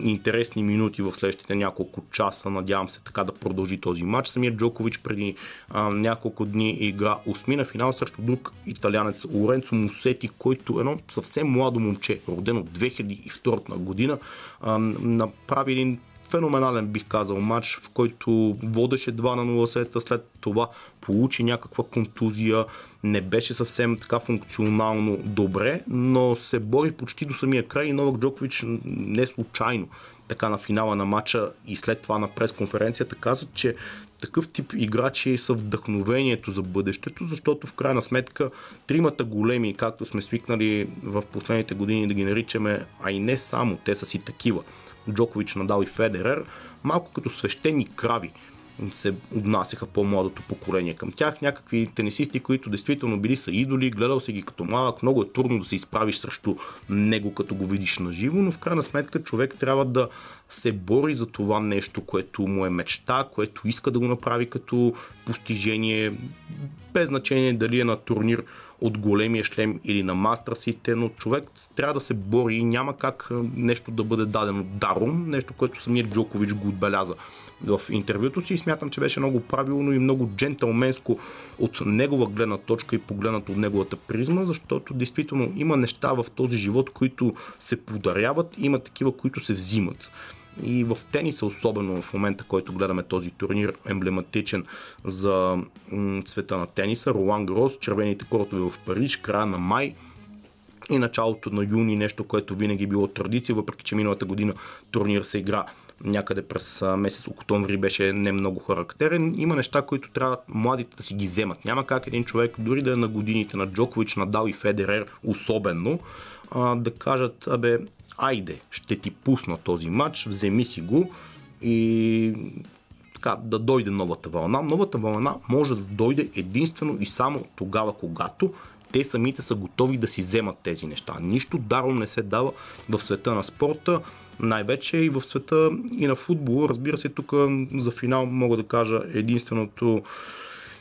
Speaker 1: интересни минути в следващите няколко часа. Надявам се така да продължи този матч. Самият Джокович преди а, няколко дни игра осмина финал срещу друг италянец Лоренцо Мусети, който е едно съвсем младо момче, родено 2002 година, а, направи един феноменален, бих казал, матч, в който водеше 2 на 0 сета, след това получи някаква контузия, не беше съвсем така функционално добре, но се бори почти до самия край и Новак Джокович не случайно така на финала на матча и след това на пресконференцията каза, че такъв тип играчи са вдъхновението за бъдещето, защото в крайна сметка тримата големи, както сме свикнали в последните години да ги наричаме, а и не само, те са си такива. Джокович, Надал и Федерер, малко като свещени крави се отнасяха по-младото поколение към тях. Някакви тенисисти, които действително били са идоли, гледал си ги като малък, много е трудно да се изправиш срещу него, като го видиш на живо, но в крайна сметка човек трябва да се бори за това нещо, което му е мечта, което иска да го направи като постижение, без значение дали е на турнир от големия шлем или на мастрасите, но човек трябва да се бори и няма как нещо да бъде дадено даром, нещо, което самият Джокович го отбеляза в интервюто си и смятам, че беше много правилно и много джентълменско от негова гледна точка и погледнато от неговата призма, защото действително има неща в този живот, които се подаряват, има такива, които се взимат. И в тениса, особено в момента, който гледаме този турнир, емблематичен за цвета на тениса, Ролан Грос, червените кортове в Париж, края на май, и началото на юни, нещо, което винаги е било традиция, въпреки че миналата година турнир се игра някъде през месец октомври беше не много характерен. Има неща, които трябва младите да си ги вземат. Няма как един човек, дори да е на годините на Джокович, Надал и Федерер особено, да кажат, абе, айде, ще ти пусна този матч, вземи си го и така, да дойде новата вълна. Новата вълна може да дойде единствено и само тогава, когато те самите са готови да си вземат тези неща. Нищо даром не се дава в света на спорта, най-вече и в света и на футбола. Разбира се, тук за финал мога да кажа единственото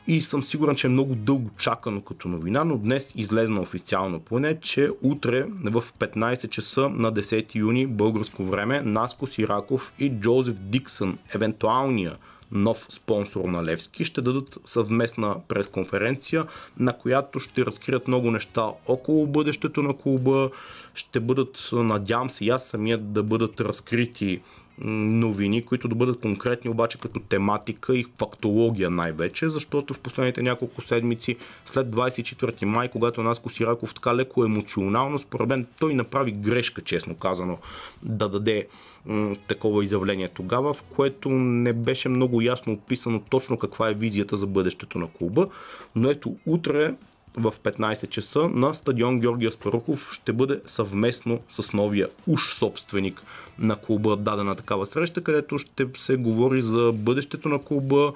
Speaker 1: и съм сигурен, че е много дълго чакано като новина, но днес излезна официално поне, че утре в 15 часа на 10 юни българско време Наско Сираков и Джозеф Диксън, евентуалния нов спонсор на Левски, ще дадат съвместна пресконференция, на която ще разкрият много неща около бъдещето на клуба, ще бъдат, надявам се и аз самият да бъдат разкрити новини, които да бъдат конкретни обаче като тематика и фактология най-вече, защото в последните няколко седмици след 24 май, когато Наско Сираков така леко емоционално, според мен той направи грешка, честно казано, да даде м- такова изявление тогава, в което не беше много ясно описано точно каква е визията за бъдещето на клуба. Но ето утре в 15 часа на стадион Георгия Спарухов ще бъде съвместно с новия уж собственик на клуба дадена такава среща, където ще се говори за бъдещето на клуба,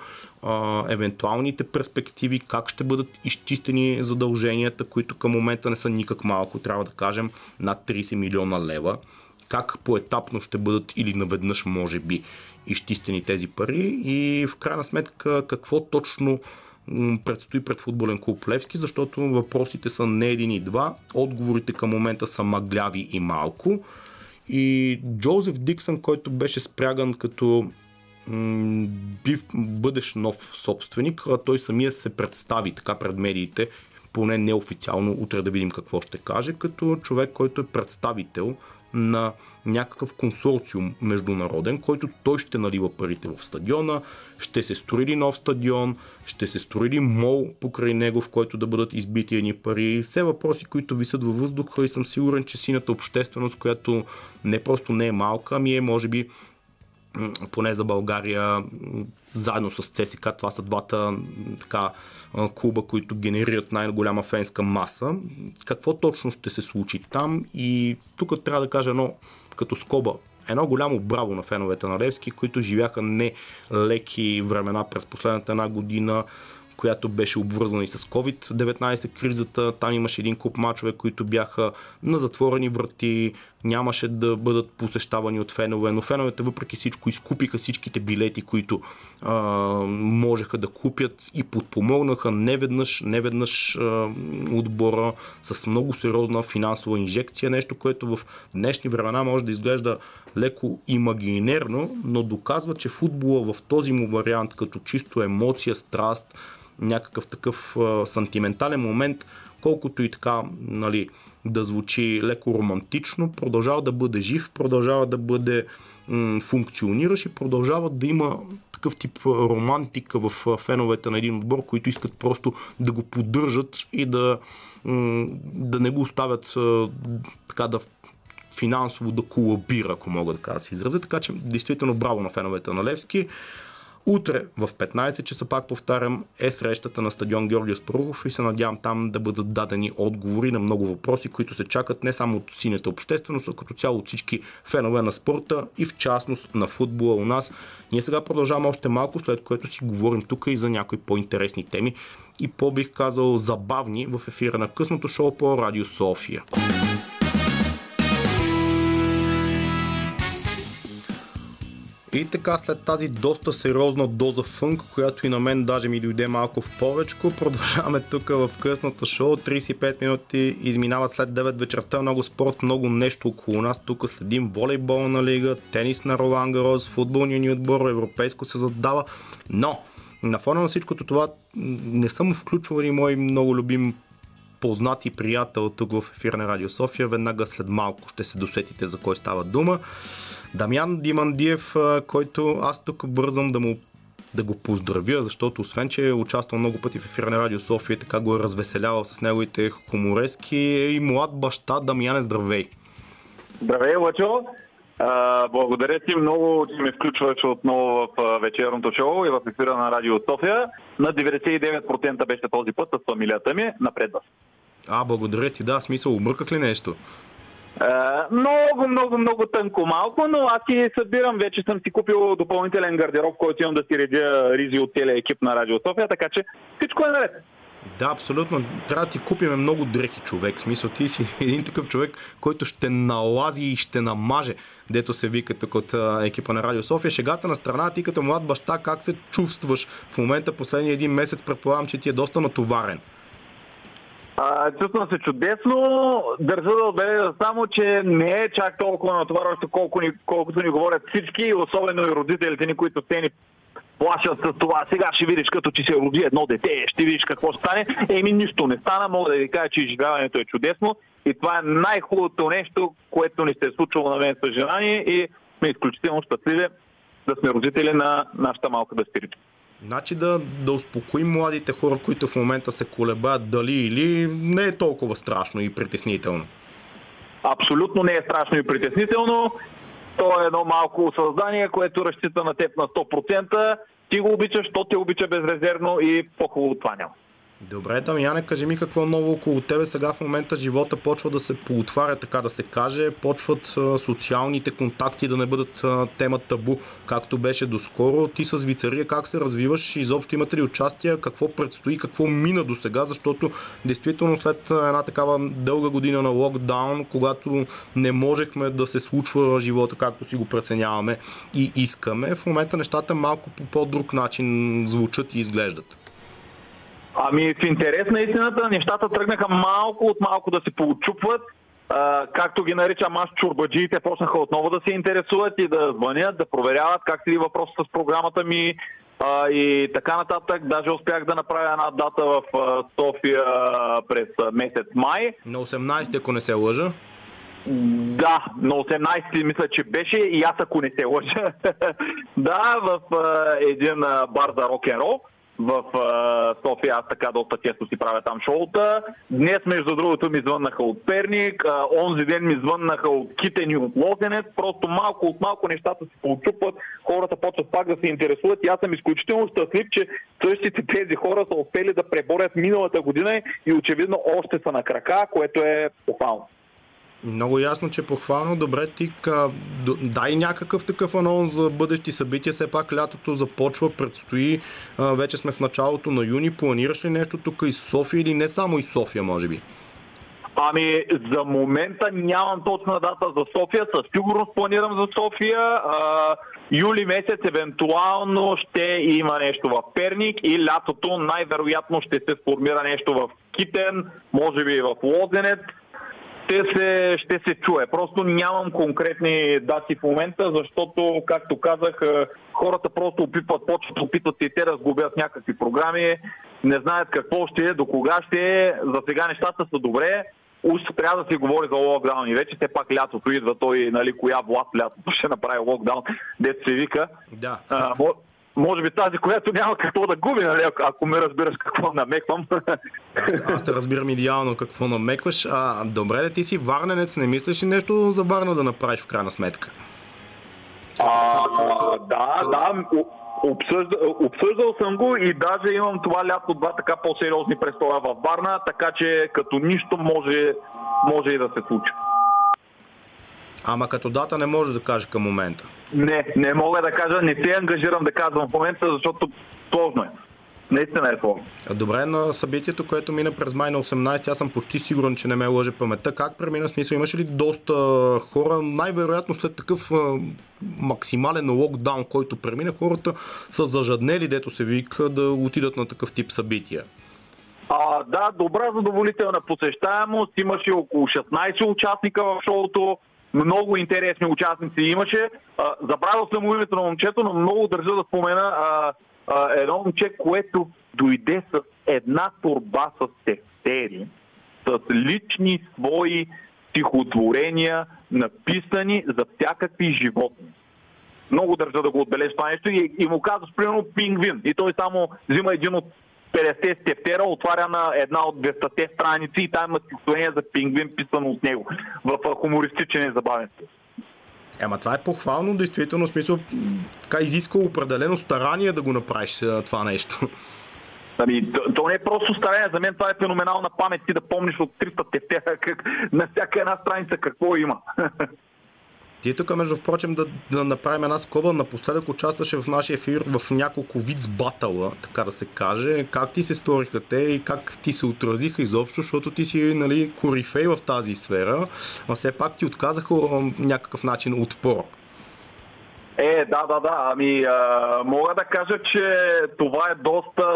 Speaker 1: евентуалните перспективи, как ще бъдат изчистени задълженията, които към момента не са никак малко, трябва да кажем над 30 милиона лева, как поетапно ще бъдат или наведнъж може би изчистени тези пари и в крайна сметка какво точно предстои пред футболен клуб Левски, защото въпросите са не един и два, отговорите към момента са мъгляви и малко. И Джозеф Диксън, който беше спряган като бив, бъдещ нов собственик, а той самия се представи така пред медиите, поне неофициално, утре да видим какво ще каже, като човек, който е представител на някакъв консорциум международен, който той ще налива парите в стадиона, ще се строи ли нов стадион, ще се строи ли мол покрай него, в който да бъдат избити едни пари. Все въпроси, които висят във въздуха и съм сигурен, че синята общественост, която не просто не е малка, ами е може би поне за България, заедно с ЦСК, това са двата така, клуба, които генерират най-голяма фенска маса. Какво точно ще се случи там и тук трябва да кажа едно като скоба. Едно голямо браво на феновете на Левски, които живяха не леки времена през последната една година която беше обвързана и с COVID-19 кризата. Там имаше един куп мачове, които бяха на затворени врати, нямаше да бъдат посещавани от фенове, но феновете въпреки всичко изкупиха всичките билети, които а, можеха да купят и подпомогнаха неведнъж, неведнъж а, отбора с много сериозна финансова инжекция, нещо, което в днешни времена може да изглежда леко имагинерно, но доказва, че футбола в този му вариант, като чисто емоция, страст, някакъв такъв а, сантиментален момент, колкото и така нали, да звучи леко романтично, продължава да бъде жив, продължава да бъде м- функциониращ и продължава да има такъв тип романтика в феновете на един отбор, които искат просто да го поддържат и да, м- да не го оставят така да финансово да колабира, ако мога да кажа се изразя. Така че, действително, браво на феновете на Левски. Утре в 15 часа, пак повтарям, е срещата на стадион Георгия Спарухов и се надявам там да бъдат дадени отговори на много въпроси, които се чакат не само от синята общественост, а като цяло от всички фенове на спорта и в частност на футбола у нас. Ние сега продължаваме още малко, след което си говорим тук и за някои по-интересни теми и по-бих казал забавни в ефира на късното шоу по Радио София. И така, след тази доста сериозна доза фънк, която и на мен даже ми дойде малко в повечко, продължаваме тук в късното шоу. 35 минути изминават след 9 вечерта. Много спорт, много нещо около нас. Тук следим волейболна лига, тенис на Ролан Гарос, футболния ни отбор, европейско се задава. Но, на фона на всичкото това, не съм включвал и мой много любим познат и приятел тук в ефир на Радио София. Веднага след малко ще се досетите за кой става дума. Дамян Димандиев, който аз тук бързам да му да го поздравя, защото освен, че е участвал много пъти в ефира на Радио София, така го е развеселявал с неговите хуморески и млад баща Дамяне, здравей!
Speaker 4: Здравей, Лъчо! А, благодаря ти много, че ме включваш отново в вечерното шоу и в ефира на Радио София. На 99% беше този път с фамилията ми. Напред вас.
Speaker 1: А, благодаря ти, да, смисъл, обмърках ли нещо?
Speaker 4: Много, много, много тънко малко, но аз си събирам. Вече съм си купил допълнителен гардероб, който имам да си редя ризи от целия екип на Радио София, така че всичко е наред.
Speaker 1: Да, абсолютно. Трябва да ти купиме много дрехи човек. В смисъл, ти си [LAUGHS] един такъв човек, който ще налази и ще намаже, дето се вика тук от екипа на Радио София. Шегата на страна, ти като млад баща, как се чувстваш в момента, последния един месец, предполагам, че ти е доста натоварен.
Speaker 4: А, чувствам се чудесно. Държа да отбележа само, че не е чак толкова натоварващо, колко ни, колкото ни говорят всички, особено и родителите ни, които те ни плашат с това. Сега ще видиш, като че се роди едно дете, ще видиш какво стане. Еми, нищо не стана. Мога да ви кажа, че изживяването е чудесно. И това е най-хубавото нещо, което ни се е случило на мен с жена ни. И сме изключително щастливи да сме родители на нашата малка дъщеричка.
Speaker 1: Значи да, да успокоим младите хора, които в момента се колебаят дали или не е толкова страшно и притеснително.
Speaker 4: Абсолютно не е страшно и притеснително. То е едно малко създание, което разчита на теб на 100%. Ти го обичаш, то те обича безрезервно и по-хубаво това няма.
Speaker 1: Добре, Дамяне, кажи ми какво ново около тебе. Сега в момента живота почва да се поотваря, така да се каже, почват социалните контакти да не бъдат тема табу, както беше доскоро. Ти с Вицария как се развиваш, изобщо имате ли участие, какво предстои, какво мина до сега, защото действително след една такава дълга година на локдаун, когато не можехме да се случва живота както си го преценяваме и искаме, в момента нещата малко по по-друг начин звучат и изглеждат.
Speaker 4: Ами в интерес на истината нещата тръгнаха малко от малко да се поучупват. А, както ги наричам аз, чурбаджиите почнаха отново да се интересуват и да звънят, да проверяват как си въпрос с програмата ми а, и така нататък. Даже успях да направя една дата в а, София през месец май.
Speaker 1: На 18, ако не се лъжа.
Speaker 4: Да, на 18 мисля, че беше и аз ако не се лъжа. [LAUGHS] да, в а, един а, бар за рок-н-рол в uh, София. Аз така доста често си правя там шоута. Днес, между другото, ми звъннаха от Перник. Uh, онзи ден ми звъннаха от Китен и от Лозенец. Просто малко от малко нещата се получупват. Хората почват пак да се интересуват. И аз съм изключително щастлив, че същите тези хора са успели да преборят миналата година и очевидно още са на крака, което е похвално.
Speaker 1: Много ясно, че е похвално. Добре, ти дай някакъв такъв анонс за бъдещи събития. Все пак лятото започва, предстои. Вече сме в началото на юни. Планираш ли нещо тук и София или не само и София, може би?
Speaker 4: Ами, за момента нямам точна дата за София. Със сигурност планирам за София. А, юли месец евентуално ще има нещо в Перник и лятото най-вероятно ще се сформира нещо в Китен, може би в Лозенец ще се, ще се чуе. Просто нямам конкретни дати в момента, защото, както казах, е, хората просто опитват, почват, опитват и те разгубят някакви програми, не знаят какво ще е, до кога ще е. За сега нещата са добре. Уж трябва да се говори за локдаун и вече все пак лятото идва той, нали, коя власт лятото ще направи локдаун, дето се вика.
Speaker 1: Да.
Speaker 4: А, може би тази, която няма какво да губи, нали, ако ме разбираш какво намеквам.
Speaker 1: Аз, аз те разбирам идеално какво намекваш. А, добре, да ти си варненец, не мислиш ли нещо за Варна да направиш в крайна сметка?
Speaker 4: А, да, да, обсъжда, обсъждал съм го и даже имам това лято два така по-сериозни престоя в Варна, така че като нищо може, може и да се случи.
Speaker 1: Ама като дата не може да кажа към момента.
Speaker 4: Не, не мога да кажа, не се ангажирам да казвам в момента, защото сложно е. Наистина е сложно.
Speaker 1: Добре, на събитието, което мина през май на 18, аз съм почти сигурен, че не ме лъже паметта. Как премина смисъл? Имаше ли доста хора? Най-вероятно след такъв максимален локдаун, който премина, хората са зажаднели, дето се вика, да отидат на такъв тип събития.
Speaker 4: А, да, добра задоволителна посещаемост. Имаше около 16 участника в шоуто много интересни участници имаше. Забравил съм името на момчето, но много държа да спомена едно момче, което дойде с една турба с тефтери, с лични свои стихотворения, написани за всякакви животни. Много държа да го отбележа това нещо и, и му казваш, примерно, пингвин. И той само взима един от 50 стептера, отваря на една от 200 страници и там има стихотворение за пингвин, писано от него в хумористичен и забавен.
Speaker 1: Ема това е похвално, действително, смисъл, така изисква определено старание да го направиш това нещо.
Speaker 4: Ами, то, то не е просто старение, за мен това е феноменална памет ти да помниш от 300 тефтера как, на всяка една страница какво има. [LAUGHS]
Speaker 1: Ти тук, между впрочем, да, да направим една скоба. Напоследък участваше в нашия ефир в няколко вид батъла, така да се каже. Как ти се сториха те и как ти се отразиха изобщо, защото ти си нали, корифей в тази сфера, а все пак ти отказаха някакъв начин отпор.
Speaker 4: Е, да, да, да. Ами, а, мога да кажа, че това е доста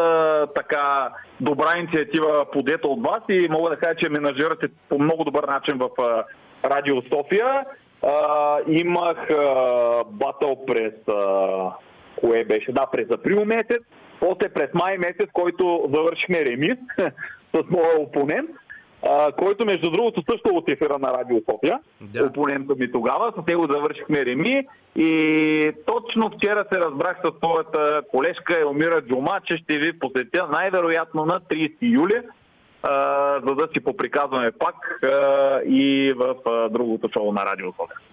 Speaker 4: така добра инициатива подета от вас и мога да кажа, че менажирате по много добър начин в а, Радио София. А, имах а, батъл през а, кое беше? Да, през април месец, после през май месец, който завършихме ремис [LAUGHS] с моя опонент. а, който между другото също е от ефира на Радио София.
Speaker 1: Да.
Speaker 4: Опонента ми тогава. С него завършихме Реми. И точно вчера се разбрах с твоята колежка Елмира Джума, че ще ви посетя най-вероятно на 30 юли, за да си поприказваме пак и в другото шоу на Радио София.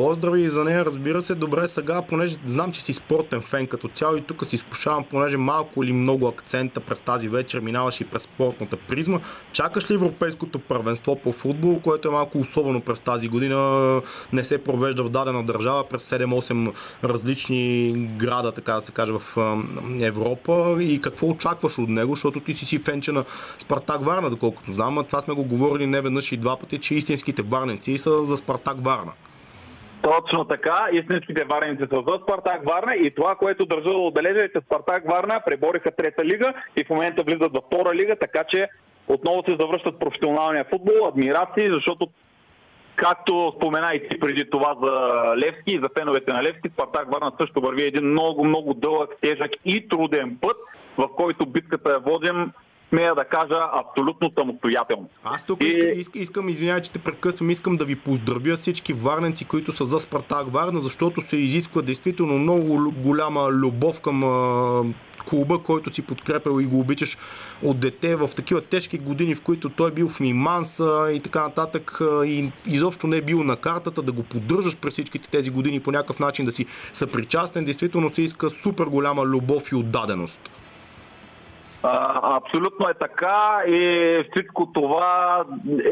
Speaker 1: Поздрави за нея, разбира се. Добре, сега, понеже знам, че си спортен фен като цяло и тук си изкушавам, понеже малко или много акцента през тази вечер минаваш и през спортната призма. Чакаш ли Европейското първенство по футбол, което е малко особено през тази година? Не се провежда в дадена държава през 7-8 различни града, така да се каже, в Европа. И какво очакваш от него, защото ти си си фенче на Спартак Варна, доколкото знам. А това сме го говорили не веднъж и два пъти, че истинските варненци са за Спартак Варна.
Speaker 4: Точно така, истинските варници са за Спартак Варна и това, което държа да отбележа е, че Спартак Варна пребориха трета лига и в момента влизат във втора лига, така че отново се завръщат професионалния футбол, адмирации, защото както спомена и ти преди това за Левски и за феновете на Левски, Спартак Варна също върви един много, много дълъг, тежък и труден път, в който битката я водим смея да кажа, абсолютно самостоятелно.
Speaker 1: Аз тук и... искам, искам, извинявай, че те прекъсвам, искам да ви поздравя всички варненци, които са за Спартак Варна, защото се изисква действително много голяма любов към клуба, който си подкрепил и го обичаш от дете в такива тежки години, в които той е бил в Миманса и така нататък и изобщо не е бил на картата, да го поддържаш през всичките тези години по някакъв начин да си съпричастен, действително се иска супер голяма любов и отдаденост.
Speaker 4: А, абсолютно е така и всичко това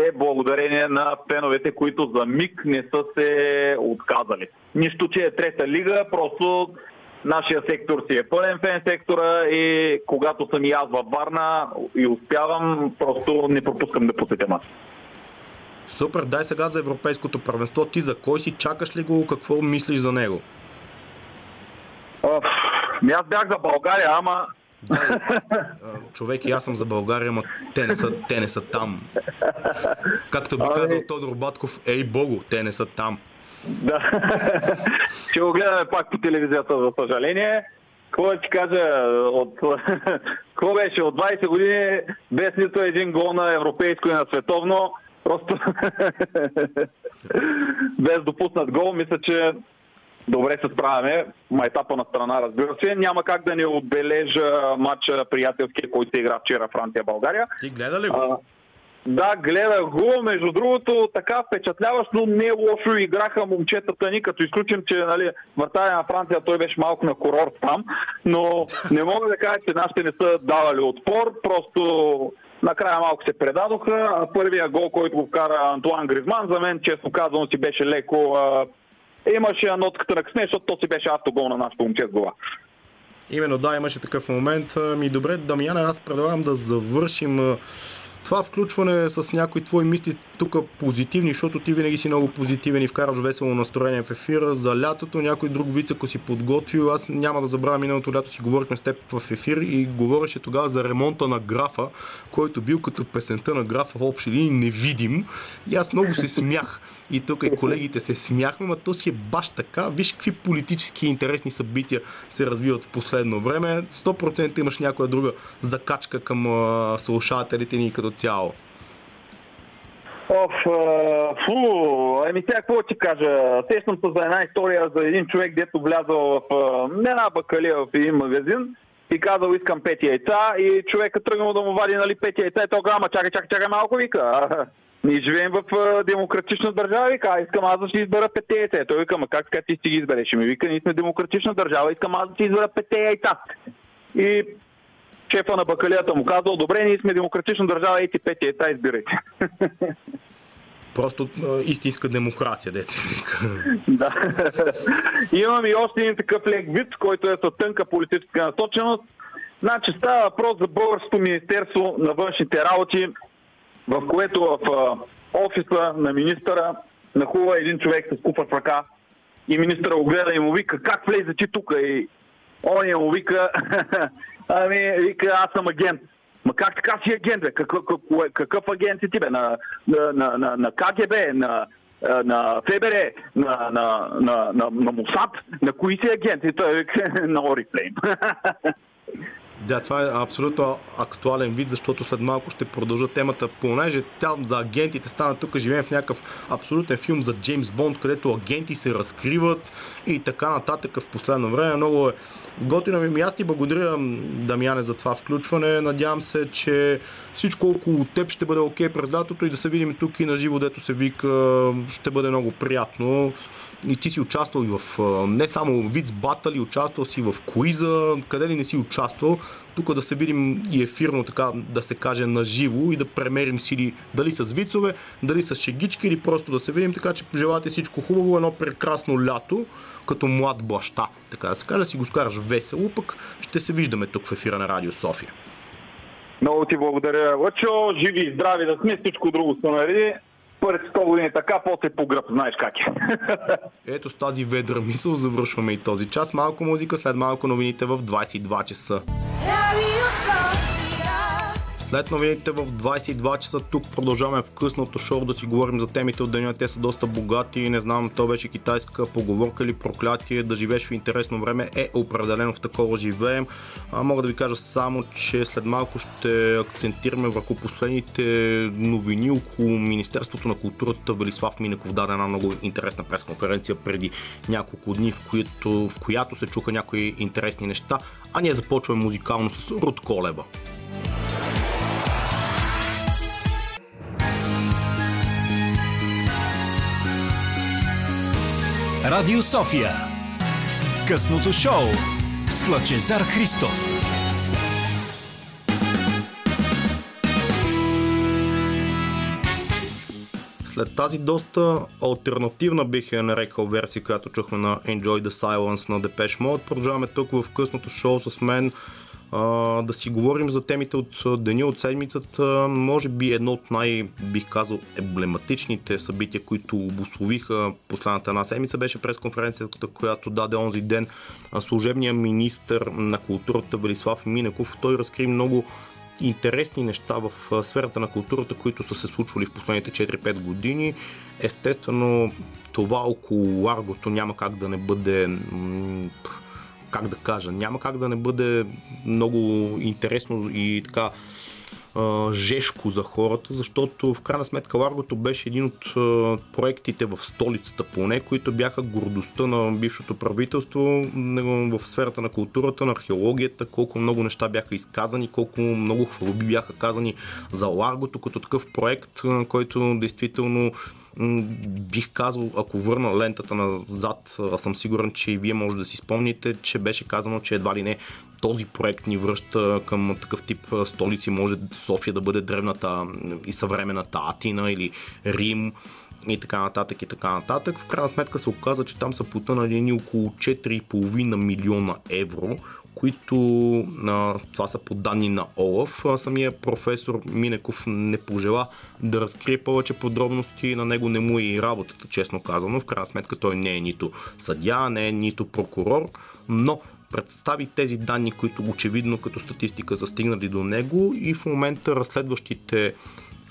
Speaker 4: е благодарение на феновете, които за миг не са се отказали. Нищо, че е трета лига, просто нашия сектор си е пълен фен сектора и когато съм и аз във Варна и успявам, просто не пропускам да посетя мач.
Speaker 1: Супер, дай сега за Европейското първенство. Ти за кой си? Чакаш ли го? Какво мислиш за него?
Speaker 4: Оф, аз бях за България, ама
Speaker 1: да, човек и аз съм за България, но те не са, те не са там. Както би ами- казал Тодор Батков, ей богу, те не са там.
Speaker 4: Да. Ще го гледаме пак по телевизията, за съжаление. Какво да ти кажа, от... Какво беше от 20 години без нито един гол на европейско и на световно, просто [LAUGHS] без допуснат гол, мисля, че добре се справяме. Майтапа на страна, разбира се. Няма как да не отбележа матча приятелския, който се игра вчера Франция-България.
Speaker 1: Ти гледа ли го?
Speaker 4: Да, гледах го. Между другото, така впечатляващо, но не лошо играха момчетата ни, като изключим, че нали, вратаря на Франция той беше малко на курорт там, но [LAUGHS] не мога да кажа, че нашите не са давали отпор, просто накрая малко се предадоха. Първия гол, който го вкара Антуан Гризман, за мен, честно казано, си беше леко имаше нотката на късне, защото то си беше автогол на нашото момче с глава.
Speaker 1: Именно да, имаше такъв момент. Ми добре, Дамяна, аз предлагам да завършим това включване с някои твои мисли тук позитивни, защото ти винаги си много позитивен и вкараш весело настроение в ефира. За лятото някой друг виц, ако си подготвил, аз няма да забравя миналото лято си говорихме с теб в ефир и говореше тогава за ремонта на графа, който бил като песента на графа в общи линии невидим. И аз много се смях. И тук и колегите се смяхме, но то си е баш така. Виж какви политически интересни събития се развиват в последно време. 100% имаш някоя друга закачка към слушателите ни като цяло.
Speaker 4: Оф, фу, еми сега какво ти кажа? Сещам се за една история за един човек, дето влязъл в една бакалия в един магазин и казал искам пети яйца и човека тръгнал да му вади нали, пети яйца и то грама, чакай, чакай, чакай малко, вика. Ние живеем в демократична държава, вика, а искам аз да си избера пете яйца. Той вика, ма как така ти си ги избереш? Ми вика, ние сме демократична държава, искам аз да си избера пете яйца. И шефа на бакалията му казал, добре, ние сме демократична държава, ей ти пет яйца избирайте. [LAUGHS]
Speaker 1: Просто а, истинска демокрация, деца. [LAUGHS]
Speaker 4: да. Имам и още един такъв лек вид, който е с тънка политическа насоченост. Значи става въпрос за Българското министерство на външните работи, в което в офиса на министъра нахува един човек с куфа в ръка и министъра го гледа и му вика, как влезе ти тук? И он му вика, [LAUGHS] ами, вика, аз съм агент. Ма как така си агент, бе? Какъв, какъв, какъв агент си ти, бе? На, на, на, на, на КГБ, на, на ФБР, на, на, на, на, на Мусад, на кои си агент? И той вика, [LAUGHS] на Орифлейм. [LAUGHS]
Speaker 1: Да, това е абсолютно актуален вид, защото след малко ще продължа темата, понеже тя за агентите стана тук, живеем в някакъв абсолютен филм за Джеймс Бонд, където агенти се разкриват и така нататък в последно време. Много е готино ми. Аз ти благодаря, Дамяне, за това включване. Надявам се, че всичко около теб ще бъде окей okay през лятото и да се видим тук и на живо, дето се вика, ще бъде много приятно. И ти си участвал и в не само виц батали, участвал си в куиза, къде ли не си участвал. Тук да се видим и ефирно, така да се каже, на живо и да премерим сили дали с вицове, дали с шегички или просто да се видим. Така че желате всичко хубаво, едно прекрасно лято, като млад баща, така да се каже, си го скараш весело, пък ще се виждаме тук в ефира на Радио София.
Speaker 4: Много ти благодаря, Лъчо. Живи и здрави да сме, всичко друго се нареди. Първи 100 години така, после по гръб, знаеш как е. [LAUGHS]
Speaker 1: Ето с тази ведра мисъл завършваме и този час. Малко музика, след малко новините в 22 часа. След новините в 22 часа тук продължаваме в късното шоу да си говорим за темите от деня. Те са доста богати. Не знам, то беше китайска поговорка или проклятие. Да живееш в интересно време е определено в такова живеем. А, мога да ви кажа само, че след малко ще акцентираме върху последните новини около Министерството на културата. Велислав Минеков даде една много интересна пресконференция преди няколко дни, в, която, в която се чуха някои интересни неща. А ние започваме музикално с Руд Колеба.
Speaker 2: Радио София. Късното шоу с Лъчезар Христов.
Speaker 1: След тази доста альтернативна бих я нарекал версия, която чухме на Enjoy the Silence на Depeche Mode, продължаваме тук в късното шоу с мен да си говорим за темите от деня, от седмицата. Може би едно от най, бих казал, емблематичните събития, които обословиха последната една седмица, беше пресконференцията, която даде онзи ден служебния министр на културата Велислав Минеков. Той разкри много интересни неща в сферата на културата, които са се случвали в последните 4-5 години. Естествено, това около Ларгото няма как да не бъде как да кажа, няма как да не бъде много интересно и така жешко за хората, защото в крайна сметка Ларгото беше един от проектите в столицата поне, които бяха гордостта на бившото правителство в сферата на културата, на археологията, колко много неща бяха изказани, колко много хвалби бяха казани за Ларгото като такъв проект, който действително бих казал, ако върна лентата назад, аз съм сигурен, че и вие може да си спомните, че беше казано, че едва ли не този проект ни връща към такъв тип столици. Може София да бъде древната и съвременната Атина или Рим и така нататък и така нататък. В крайна сметка се оказа, че там са потънали около 4,5 милиона евро, които а, това са по данни на Олаф. Самия професор Минеков не пожела да разкрие повече подробности, на него не му е и работата, честно казано. В крайна сметка той не е нито съдя, не е нито прокурор, но представи тези данни, които очевидно като статистика са стигнали до него и в момента разследващите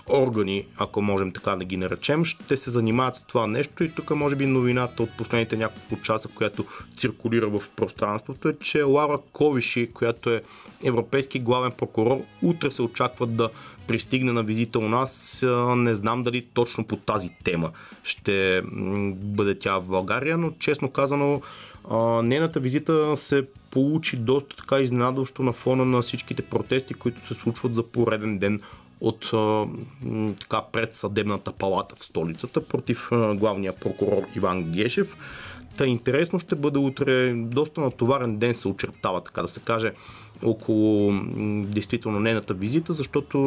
Speaker 1: органи, ако можем така да ги наречем, ще се занимават с това нещо и тук може би новината от последните няколко часа, която циркулира в пространството е, че Лара Ковиши, която е европейски главен прокурор, утре се очаква да пристигне на визита у нас. Не знам дали точно по тази тема ще бъде тя в България, но честно казано нейната визита се получи доста така изненадващо на фона на всичките протести, които се случват за пореден ден от така, предсъдебната палата в столицата против главния прокурор Иван Гешев. Та интересно ще бъде утре, доста натоварен ден се очертава, така да се каже, около действително нейната визита, защото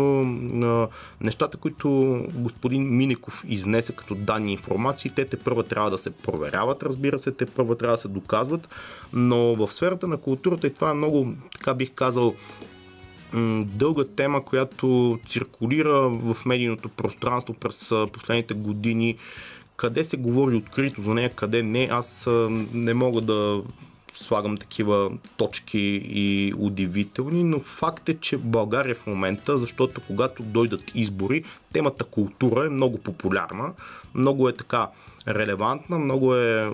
Speaker 1: нещата, които господин Миников изнесе като данни и информации, те те първа трябва да се проверяват, разбира се, те първа трябва да се доказват, но в сферата на културата и това е много, така бих казал, дълга тема, която циркулира в медийното пространство през последните години. Къде се говори открито за нея, къде не, аз не мога да слагам такива точки и удивителни, но факт е, че България в момента, защото когато дойдат избори, темата култура е много популярна, много е така релевантна, много е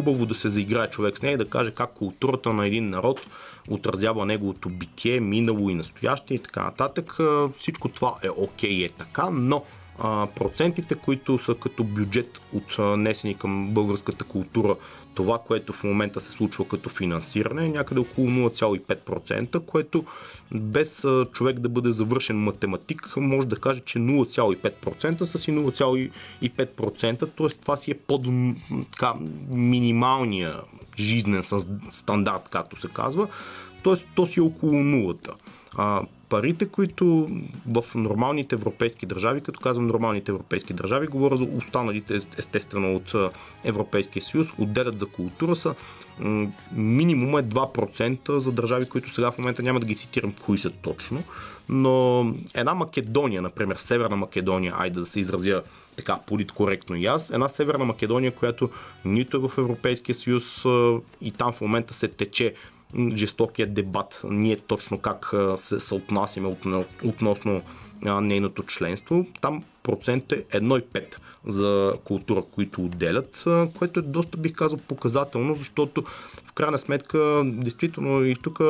Speaker 1: хубаво да се заиграе човек с нея и да каже как културата на един народ отразява неговото битие, минало и настояще и така нататък. Всичко това е окей, okay, е така, но процентите, които са като бюджет отнесени към българската култура, това, което в момента се случва като финансиране, е някъде около 0,5%, което без човек да бъде завършен математик, може да каже, че 0,5% са си 0,5%, т.е. това си е под така, минималния жизнен стандарт, както се казва, т.е. то си е около нулата. А, парите, които в нормалните европейски държави, като казвам нормалните европейски държави, говоря за останалите естествено от Европейския съюз, отделят за култура са минимум е 2% за държави, които сега в момента няма да ги цитирам кои са точно, но една Македония, например, Северна Македония, айде да се изразя така политкоректно и аз, една Северна Македония, която нито е в Европейския съюз и там в момента се тече жестокия дебат, ние точно как се съотнасяме относно нейното членство. Там процент е 1,5 за култура, които отделят, което е доста, бих казал, показателно, защото в крайна сметка, действително и тук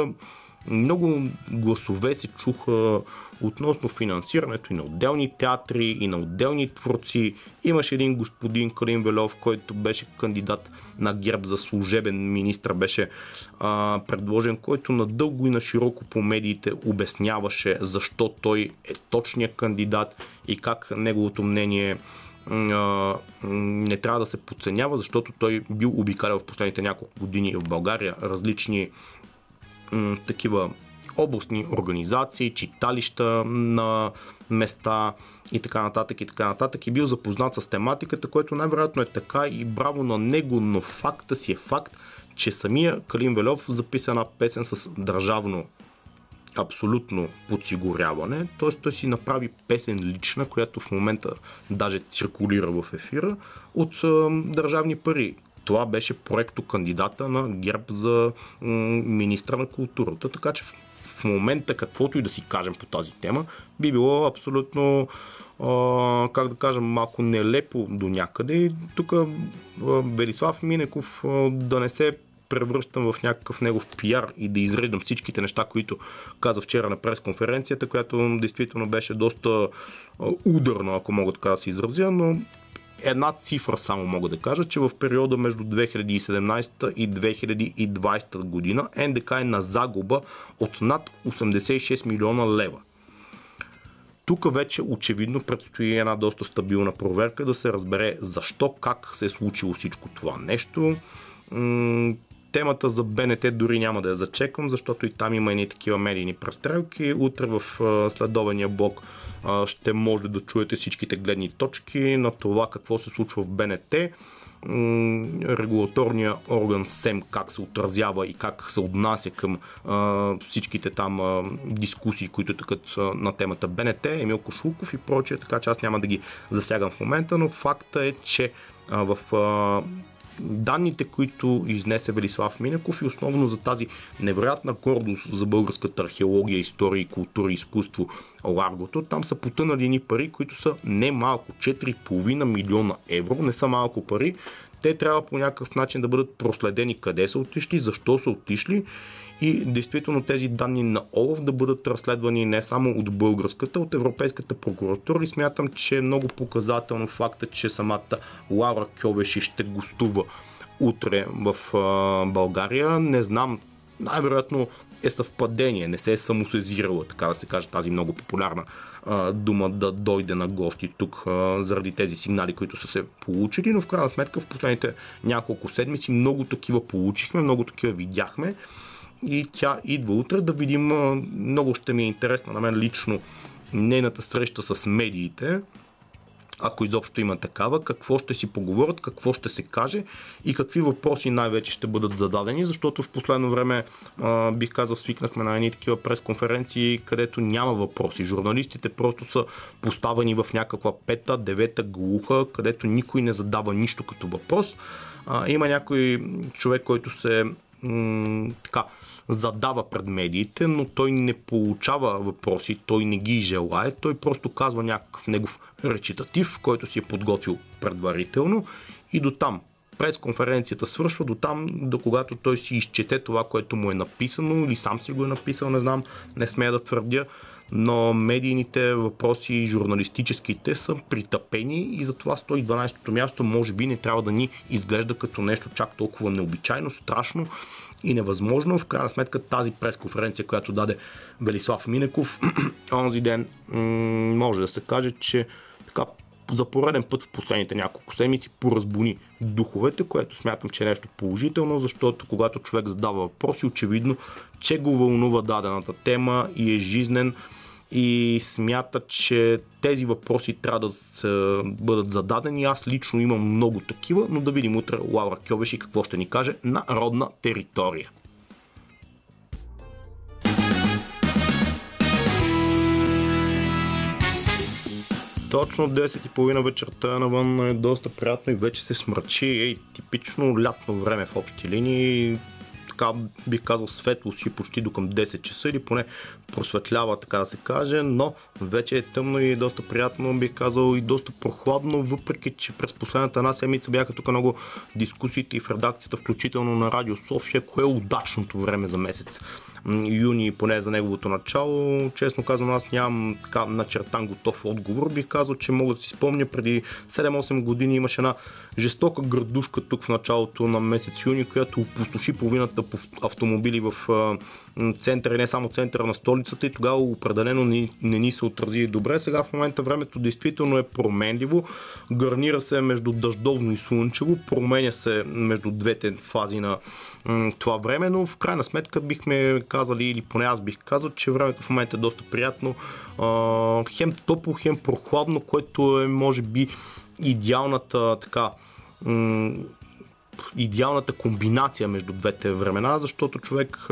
Speaker 1: много гласове се чуха относно финансирането и на отделни театри, и на отделни творци. Имаше един господин Калин Велов, който беше кандидат на ГЕРБ за служебен министр, беше а, предложен, който надълго и на широко по медиите обясняваше защо той е точният кандидат и как неговото мнение не трябва да се подценява, защото той бил обикалял в последните няколко години в България различни такива областни организации, читалища на места и така нататък и така нататък и бил запознат с тематиката, което най-вероятно е така и браво на него, но факта си е факт, че самия Калин Велев записа една песен с държавно абсолютно подсигуряване, т.е. той си направи песен лична, която в момента даже циркулира в ефира от е, държавни пари. Това беше проекто кандидата на ГЕРБ за министра на културата, така че в момента каквото и да си кажем по тази тема, би било абсолютно, а, как да кажем, малко нелепо до някъде. И тук Велислав Минеков да не се превръщам в някакъв негов пиар и да изредам всичките неща, които каза вчера на пресконференцията, която действително беше доста ударно, ако мога така да се изразя, но една цифра само мога да кажа, че в периода между 2017 и 2020 година НДК е на загуба от над 86 милиона лева. Тук вече очевидно предстои една доста стабилна проверка да се разбере защо, как се е случило всичко това нещо. Темата за БНТ дори няма да я зачеквам, защото и там има едни такива медийни престрелки. Утре в следования блок ще може да чуете всичките гледни точки на това какво се случва в БНТ регулаторния орган СЕМ как се отразява и как се отнася към а, всичките там а, дискусии, които тъкат а, на темата БНТ, Емил Кошулков и прочее, така че аз няма да ги засягам в момента, но факта е, че а, в а, данните, които изнесе Велислав Минеков и основно за тази невероятна гордост за българската археология, история, култура и изкуство Ларгото, там са потънали ни пари, които са не малко, 4,5 милиона евро, не са малко пари. Те трябва по някакъв начин да бъдат проследени къде са отишли, защо са отишли и действително тези данни на ОЛАФ да бъдат разследвани не само от българската, от Европейската прокуратура. И смятам, че е много показателно факта, че самата Лаура Кьовеши ще гостува утре в България. Не знам, най-вероятно е съвпадение, не се е самосезирала, така да се каже, тази много популярна дума да дойде на гости тук заради тези сигнали, които са се получили, но в крайна сметка в последните няколко седмици много такива получихме, много такива видяхме и тя идва утре да видим, много ще ми е интересна на мен лично нейната среща с медиите, ако изобщо има такава, какво ще си поговорят, какво ще се каже и какви въпроси най-вече ще бъдат зададени, защото в последно време а, бих казал свикнахме на едни такива пресконференции, където няма въпроси. Журналистите просто са поставени в някаква пета, девета глуха, където никой не задава нищо като въпрос. А, има някой човек, който се така, задава пред медиите, но той не получава въпроси, той не ги желае, той просто казва някакъв негов речитатив, който си е подготвил предварително и до там. пресконференцията свършва до там, до когато той си изчете това, което му е написано или сам си го е написал, не знам, не смея да твърдя но медийните въпроси журналистическите са притъпени и затова 112-то място може би не трябва да ни изглежда като нещо чак толкова необичайно, страшно и невъзможно. В крайна сметка тази пресконференция, която даде Велислав Минеков, [CLEARS THROAT] онзи ден може да се каже, че така за пореден път в последните няколко седмици поразбуни духовете, което смятам, че е нещо положително, защото когато човек задава въпроси, очевидно, че го вълнува дадената тема и е жизнен и смята, че тези въпроси трябва да бъдат зададени. Аз лично имам много такива, но да видим утре Лаура Кьовеши какво ще ни каже на родна територия. Точно 10.30 вечерта навън е доста приятно и вече се смрачи. Ей, типично лятно време в общи линии така бих казал светло си почти до към 10 часа или поне просветлява, така да се каже, но вече е тъмно и доста приятно, бих казал и доста прохладно, въпреки че през последната една седмица бяха тук много дискусиите и в редакцията, включително на Радио София, кое е удачното време за месец юни, поне за неговото начало. Честно казвам, аз нямам така начертан готов отговор. Бих казал, че мога да си спомня преди 7-8 години имаше една жестока градушка тук в началото на месец юни, която опустоши половината по автомобили в центъра и не само центъра на столицата и тогава определено не, не ни се отрази добре. Сега в момента времето действително е променливо, гарнира се между дъждовно и слънчево, променя се между двете фази на това време, но в крайна сметка бихме казали, или поне аз бих казал, че времето в момента е доста приятно, хем топло, хем прохладно, което е може би идеалната така идеалната комбинация между двете времена, защото човек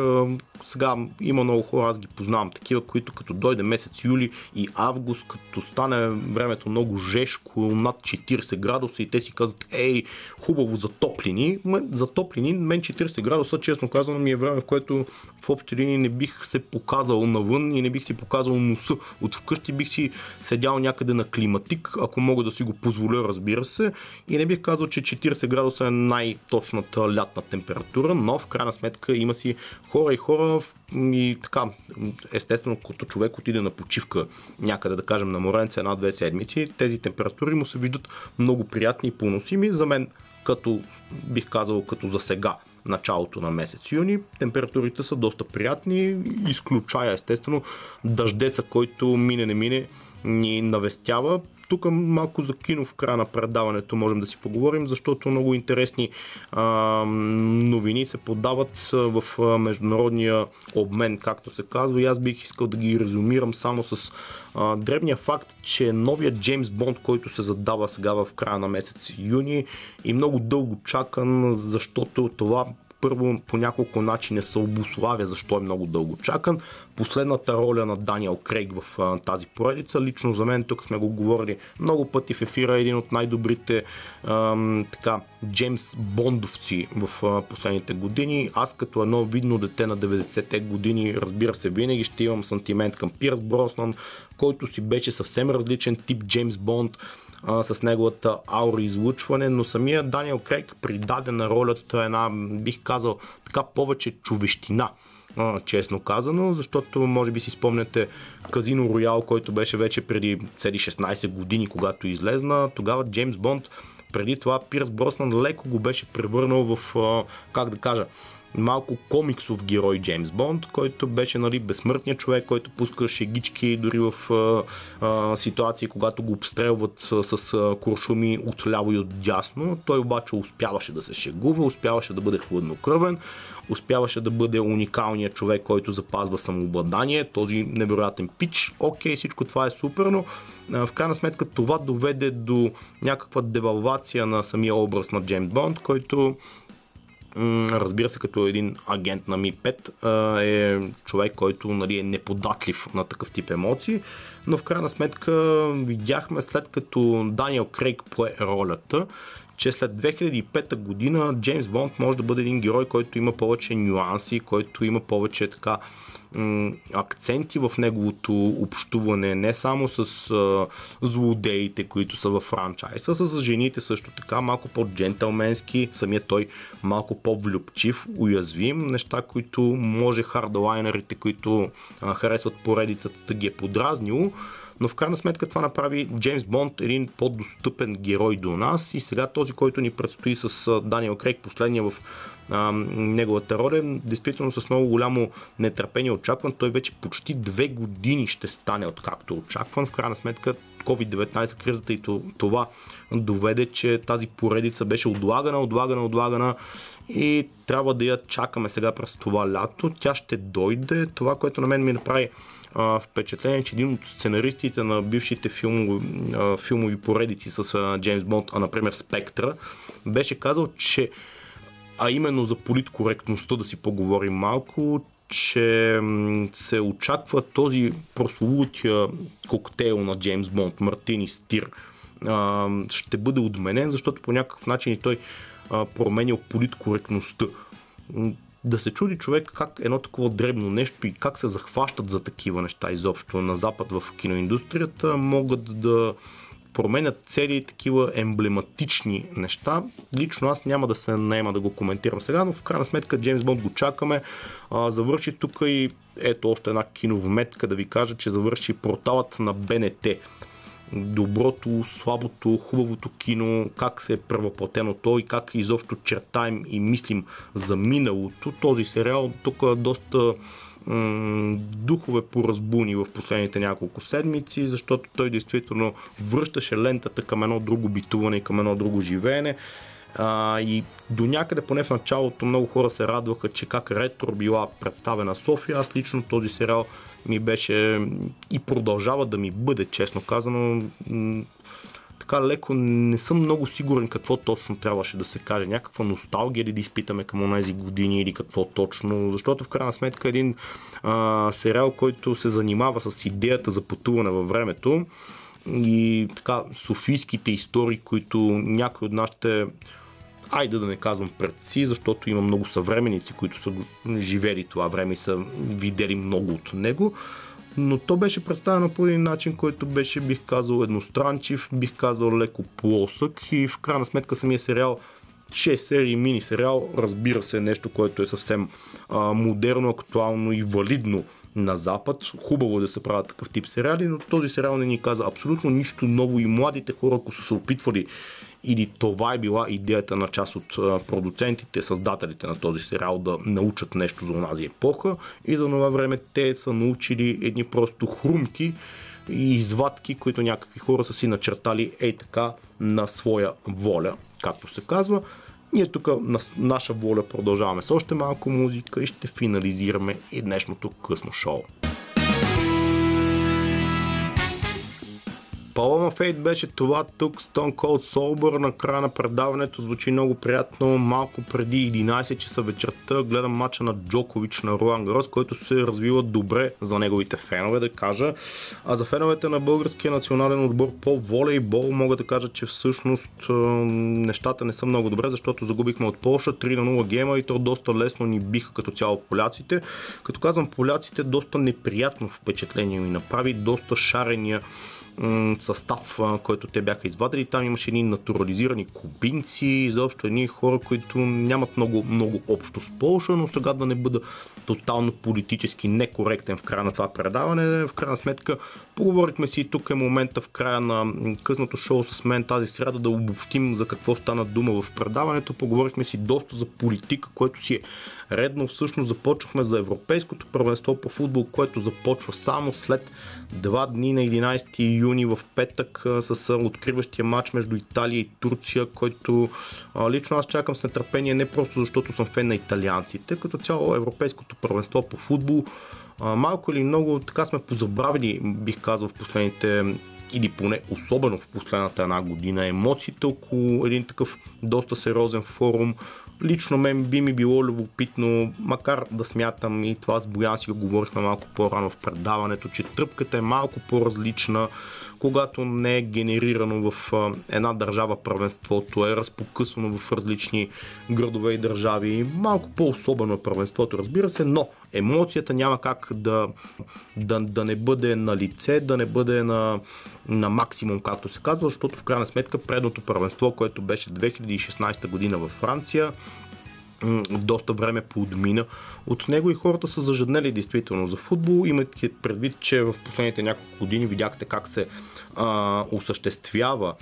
Speaker 1: сега има много хора, аз ги познавам, такива, които като дойде месец юли и август, като стане времето много жешко, над 40 градуса и те си казват, ей, хубаво затоплени. Затоплени, мен 40 градуса, честно казано, ми е време, в което в общи линии не бих се показал навън и не бих си показал носа от вкъщи, бих си седял някъде на климатик, ако мога да си го позволя, разбира се, и не бих казал, че 40 градуса е най-точната лятна температура, но в крайна сметка има си хора и хора, и така, естествено, като човек отиде на почивка някъде, да кажем, на Моренце една-две седмици, тези температури му се виждат много приятни и поносими. За мен, като бих казал, като за сега, началото на месец юни. Температурите са доста приятни, изключая естествено дъждеца, който мине не мине ни навестява тук малко за кино в края на предаването можем да си поговорим, защото много интересни а, новини се подават в международния обмен, както се казва. И аз бих искал да ги резюмирам само с а, дребния факт, че новият Джеймс Бонд, който се задава сега в края на месец юни и много дълго чакан, защото това първо по няколко начини се обославя защо е много дълго чакан. Последната роля на Даниел Крейг в а, тази поредица, лично за мен, тук сме го говорили много пъти в ефира, един от най-добрите ам, така, Джеймс Бондовци в а, последните години. Аз като едно видно дете на 90-те години, разбира се, винаги ще имам сантимент към Пирс Броснан, който си беше съвсем различен тип Джеймс Бонд с неговата аура излучване, но самия Даниел Крейг придаде на ролята една, бих казал, така повече човещина честно казано, защото може би си спомняте Казино Роял, който беше вече преди цели 16 години, когато излезна. Тогава Джеймс Бонд, преди това Пирс Броснан леко го беше превърнал в, как да кажа, малко комиксов герой Джеймс Бонд, който беше нали, безсмъртният човек, който пускаше гички дори в а, а, ситуации, когато го обстрелват а, с куршуми от ляво и от дясно. Той обаче успяваше да се шегува, успяваше да бъде хладнокръвен, успяваше да бъде уникалният човек, който запазва самообладание, този невероятен пич. Окей, всичко това е супер, но в крайна сметка това доведе до някаква девалвация на самия образ на Джеймс Бонд, който разбира се, като един агент на Ми-5 е човек, който нали, е неподатлив на такъв тип емоции, но в крайна сметка видяхме след като Даниел Крейг пое ролята, че след 2005 година Джеймс Бонд може да бъде един герой, който има повече нюанси, който има повече така акценти в неговото общуване, не само с а, злодеите, които са във франчайса, с жените също така, малко по-джентълменски, самият той малко по-влюбчив, уязвим, неща, които може хардолайнерите, които а, харесват поредицата, да ги е подразнило но в крайна сметка това направи Джеймс Бонд един по-достъпен герой до нас и сега този, който ни предстои с Даниел Крейг, последния в неговата роля, действително с много голямо нетърпение очакван. Той вече почти две години ще стане откакто очакван. В крайна сметка COVID-19 кризата и това доведе, че тази поредица беше отлагана, отлагана, отлагана и трябва да я чакаме сега през това лято. Тя ще дойде. Това, което на мен ми направи а, впечатление, че един от сценаристите на бившите филмови, а, филмови поредици с а, Джеймс Бонд, а например Спектра, беше казал, че а именно за политкоректността да си поговорим малко, че се очаква този прословутия коктейл на Джеймс Бонд, Мартини Стир, ще бъде отменен, защото по някакъв начин и той променял политкоректността да се чуди човек как едно такова дребно нещо и как се захващат за такива неща изобщо на Запад в киноиндустрията, могат да променят цели такива емблематични неща. Лично аз няма да се наема да го коментирам сега, но в крайна сметка Джеймс Бонд го чакаме. А, завърши тук и ето още една киновметка да ви кажа, че завърши порталът на БНТ доброто, слабото, хубавото кино, как се е превъплатено то и как изобщо чертаем и мислим за миналото. Този сериал тук доста м- духове поразбуни в последните няколко седмици, защото той действително връщаше лентата към едно друго битуване и към едно друго живеене. А, и до някъде, поне в началото, много хора се радваха, че как ретро била представена София. Аз лично този сериал ми беше и продължава да ми бъде, честно казано, така леко не съм много сигурен какво точно трябваше да се каже. Някаква носталгия ли да изпитаме към тези години или какво точно. Защото в крайна сметка един а, сериал, който се занимава с идеята за пътуване във времето и така софийските истории, които някои от нашите айде да не казвам предци, защото има много съвременици, които са живели това време и са видели много от него. Но то беше представено по един начин, който беше, бих казал, едностранчив, бих казал леко плосък и в крайна сметка самия сериал 6 серии мини сериал, разбира се, нещо, което е съвсем а, модерно, актуално и валидно на Запад. Хубаво е да се правят такъв тип сериали, но този сериал не ни каза абсолютно нищо ново и младите хора, ако са се опитвали или това е била идеята на част от продуцентите, създателите на този сериал да научат нещо за онази епоха и за това време те са научили едни просто хрумки и извадки, които някакви хора са си начертали ей така на своя воля, както се казва. Ние тук на наша воля продължаваме с още малко музика и ще финализираме и днешното късно шоу. Paloma Fate беше това тук, Stone Cold Sober, на края на предаването звучи много приятно, малко преди 11 часа вечерта гледам мача на Джокович на Руан Грос, който се развива добре за неговите фенове, да кажа. А за феновете на българския национален отбор по волейбол мога да кажа, че всъщност нещата не са много добре, защото загубихме от Полша 3 на 0 гема и то доста лесно ни биха като цяло поляците. Като казвам поляците, доста неприятно впечатление ми направи, доста шарения състав, който те бяха извадили. Там имаше едни натурализирани кубинци, изобщо едни хора, които нямат много, много общо с Полша, но сега да не бъда тотално политически некоректен в края на това предаване. В крайна сметка поговорихме си и тук е момента в края на късното шоу с мен тази сряда да обобщим за какво стана дума в предаването. Поговорихме си доста за политика, което си е редно. Всъщност започнахме за Европейското първенство по футбол, което започва само след два дни на 11 юни в петък с откриващия матч между Италия и Турция, който лично аз чакам с нетърпение не просто защото съм фен на италианците, като цяло Европейското първенство по футбол малко или много така сме позабравили, бих казал, в последните или поне особено в последната една година емоциите около един такъв доста сериозен форум, лично мен би ми било любопитно, макар да смятам и това с Боян си го говорихме малко по-рано в предаването, че тръпката е малко по-различна, когато не е генерирано в една държава първенството, е разпокъсвано в различни градове и държави. Малко по-особено е първенството, разбира се, но емоцията няма как да, да, да не бъде на лице, да не бъде на, на максимум, както се казва, защото в крайна сметка предното първенство, което беше 2016 година във Франция, доста време подмина от него и хората са зажаднели действително за футбол. Имате предвид, че в последните няколко години видяхте как се а, осъществява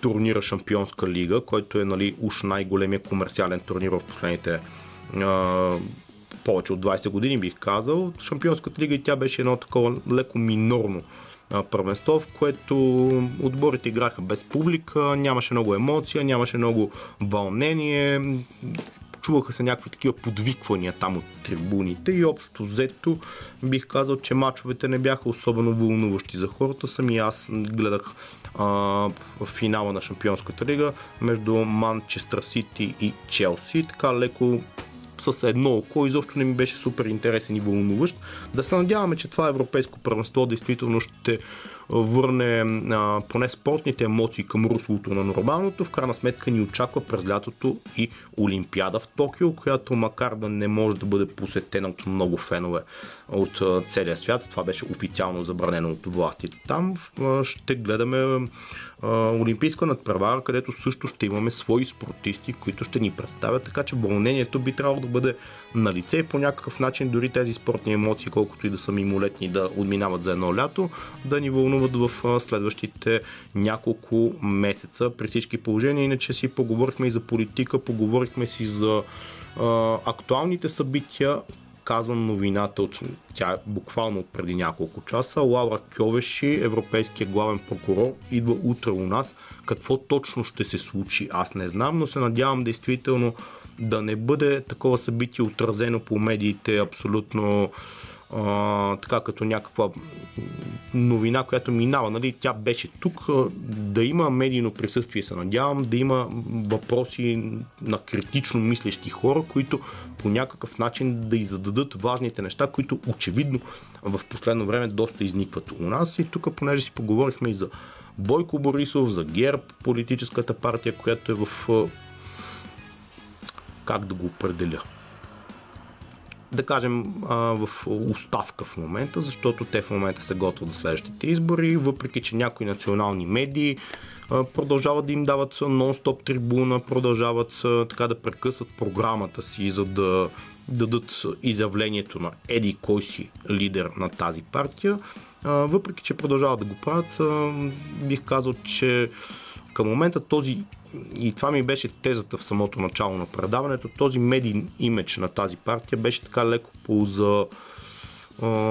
Speaker 1: турнира Шампионска лига, който е нали, уж най-големия комерциален турнир в последните а, повече от 20 години бих казал. Шампионската лига и тя беше едно такова леко минорно първенство, в което отборите играха без публика, нямаше много емоция, нямаше много вълнение, чуваха се някакви такива подвиквания там от трибуните и общо взето бих казал, че мачовете не бяха особено вълнуващи за хората. Сами аз гледах а, финала на Шампионската лига между Манчестър Сити и Челси. Така леко с едно око, изобщо не ми беше супер интересен и вълнуващ. Да се надяваме, че това европейско първенство действително ще върне а, поне спортните емоции към руслото на нормалното. В крайна сметка ни очаква през лятото и Олимпиада в Токио, която макар да не може да бъде посетена от много фенове от целия свят, това беше официално забранено от властите там, а, ще гледаме а, Олимпийска надпревара, където също ще имаме свои спортисти, които ще ни представят, така че вълнението би трябвало да бъде на лице и по някакъв начин дори тези спортни емоции, колкото и да са мимолетни да отминават за едно лято, да ни вълнуват в следващите няколко месеца при всички положения. Иначе си поговорихме и за политика, поговорихме си за а, актуалните събития, казвам новината от тя е буквално от преди няколко часа. Лаура Кьовеши, европейския главен прокурор, идва утре у нас. Какво точно ще се случи, аз не знам, но се надявам действително да не бъде такова събитие отразено по медиите абсолютно а, така като някаква новина, която минава. Нали? Тя беше тук. Да има медийно присъствие, се надявам, да има въпроси на критично мислещи хора, които по някакъв начин да издадат важните неща, които очевидно в последно време доста изникват у нас. И тук, понеже си поговорихме и за Бойко Борисов, за ГЕРБ, политическата партия, която е в как да го определя. Да кажем в оставка в момента, защото те в момента се готвят за следващите избори, въпреки че някои национални медии продължават да им дават нон-стоп трибуна, продължават така да прекъсват програмата си, за да дадат изявлението на еди кой си лидер на тази партия. Въпреки, че продължават да го правят, бих казал, че към момента този и това ми беше тезата в самото начало на предаването, този медийн имидж на тази партия беше така леко за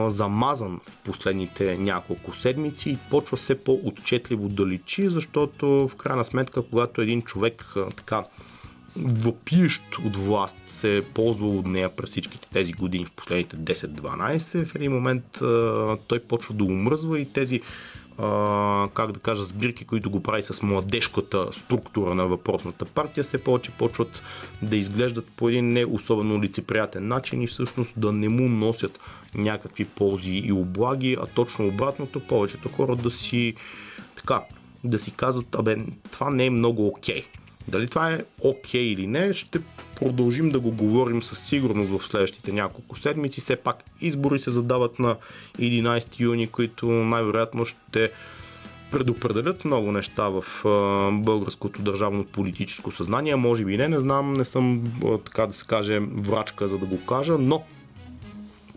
Speaker 1: замазан в последните няколко седмици и почва все по-отчетливо да личи, защото в крайна сметка, когато един човек така въпиещ от власт се е ползвал от нея през всичките тези години в последните 10-12, в един момент той почва да умръзва и тези как да кажа, сбирки, които го прави с младежката структура на въпросната партия, все повече почват да изглеждат по един не особено лицеприятен начин и всъщност да не му носят някакви ползи и облаги, а точно обратното, повечето хора да си така, да си казват, абе, това не е много окей. Okay. Дали това е окей okay или не, ще продължим да го говорим със сигурност в следващите няколко седмици. Все пак избори се задават на 11 юни, които най-вероятно ще предопределят много неща в българското държавно политическо съзнание. Може би не, не знам, не съм така да се каже врачка за да го кажа, но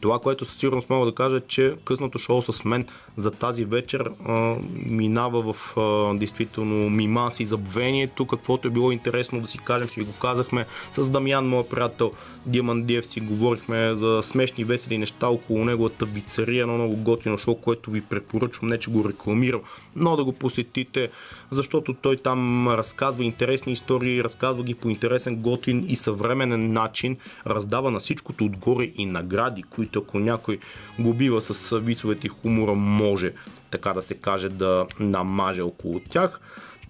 Speaker 1: това, което със сигурност мога да кажа е, че късното шоу с мен за тази вечер а, минава в а, действително мимас и забвението, каквото е било интересно да си кажем, си го казахме с Дамян, моят приятел Диамандиев си говорихме за смешни весели неща около неговата вицария, едно много готино шоу, което ви препоръчвам, не че го рекламирам, но да го посетите, защото той там разказва интересни истории, разказва ги по интересен, готин и съвременен начин, раздава на всичкото отгоре и награди, които ако някой го бива с вицовете и хумора, може, така да се каже, да намаже около тях.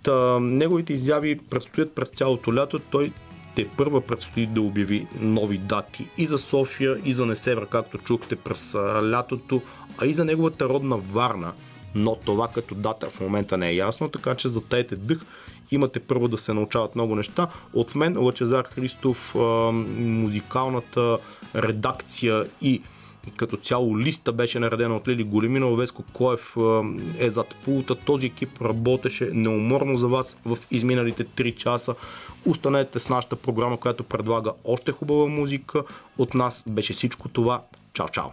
Speaker 1: Та, неговите изяви предстоят през цялото лято. Той те първа предстои да обяви нови дати и за София, и за Несебра, както чухте през лятото, а и за неговата родна Варна. Но това като дата в момента не е ясно, така че затайте дъх имате първо да се научават много неща. От мен Лъчезар Христов, музикалната редакция и като цяло листа беше наредена от Лили Големина, Веско Коев е зад пулта. Този екип работеше неуморно за вас в изминалите 3 часа. Останете с нашата програма, която предлага още хубава музика. От нас беше всичко това. Чао, чао!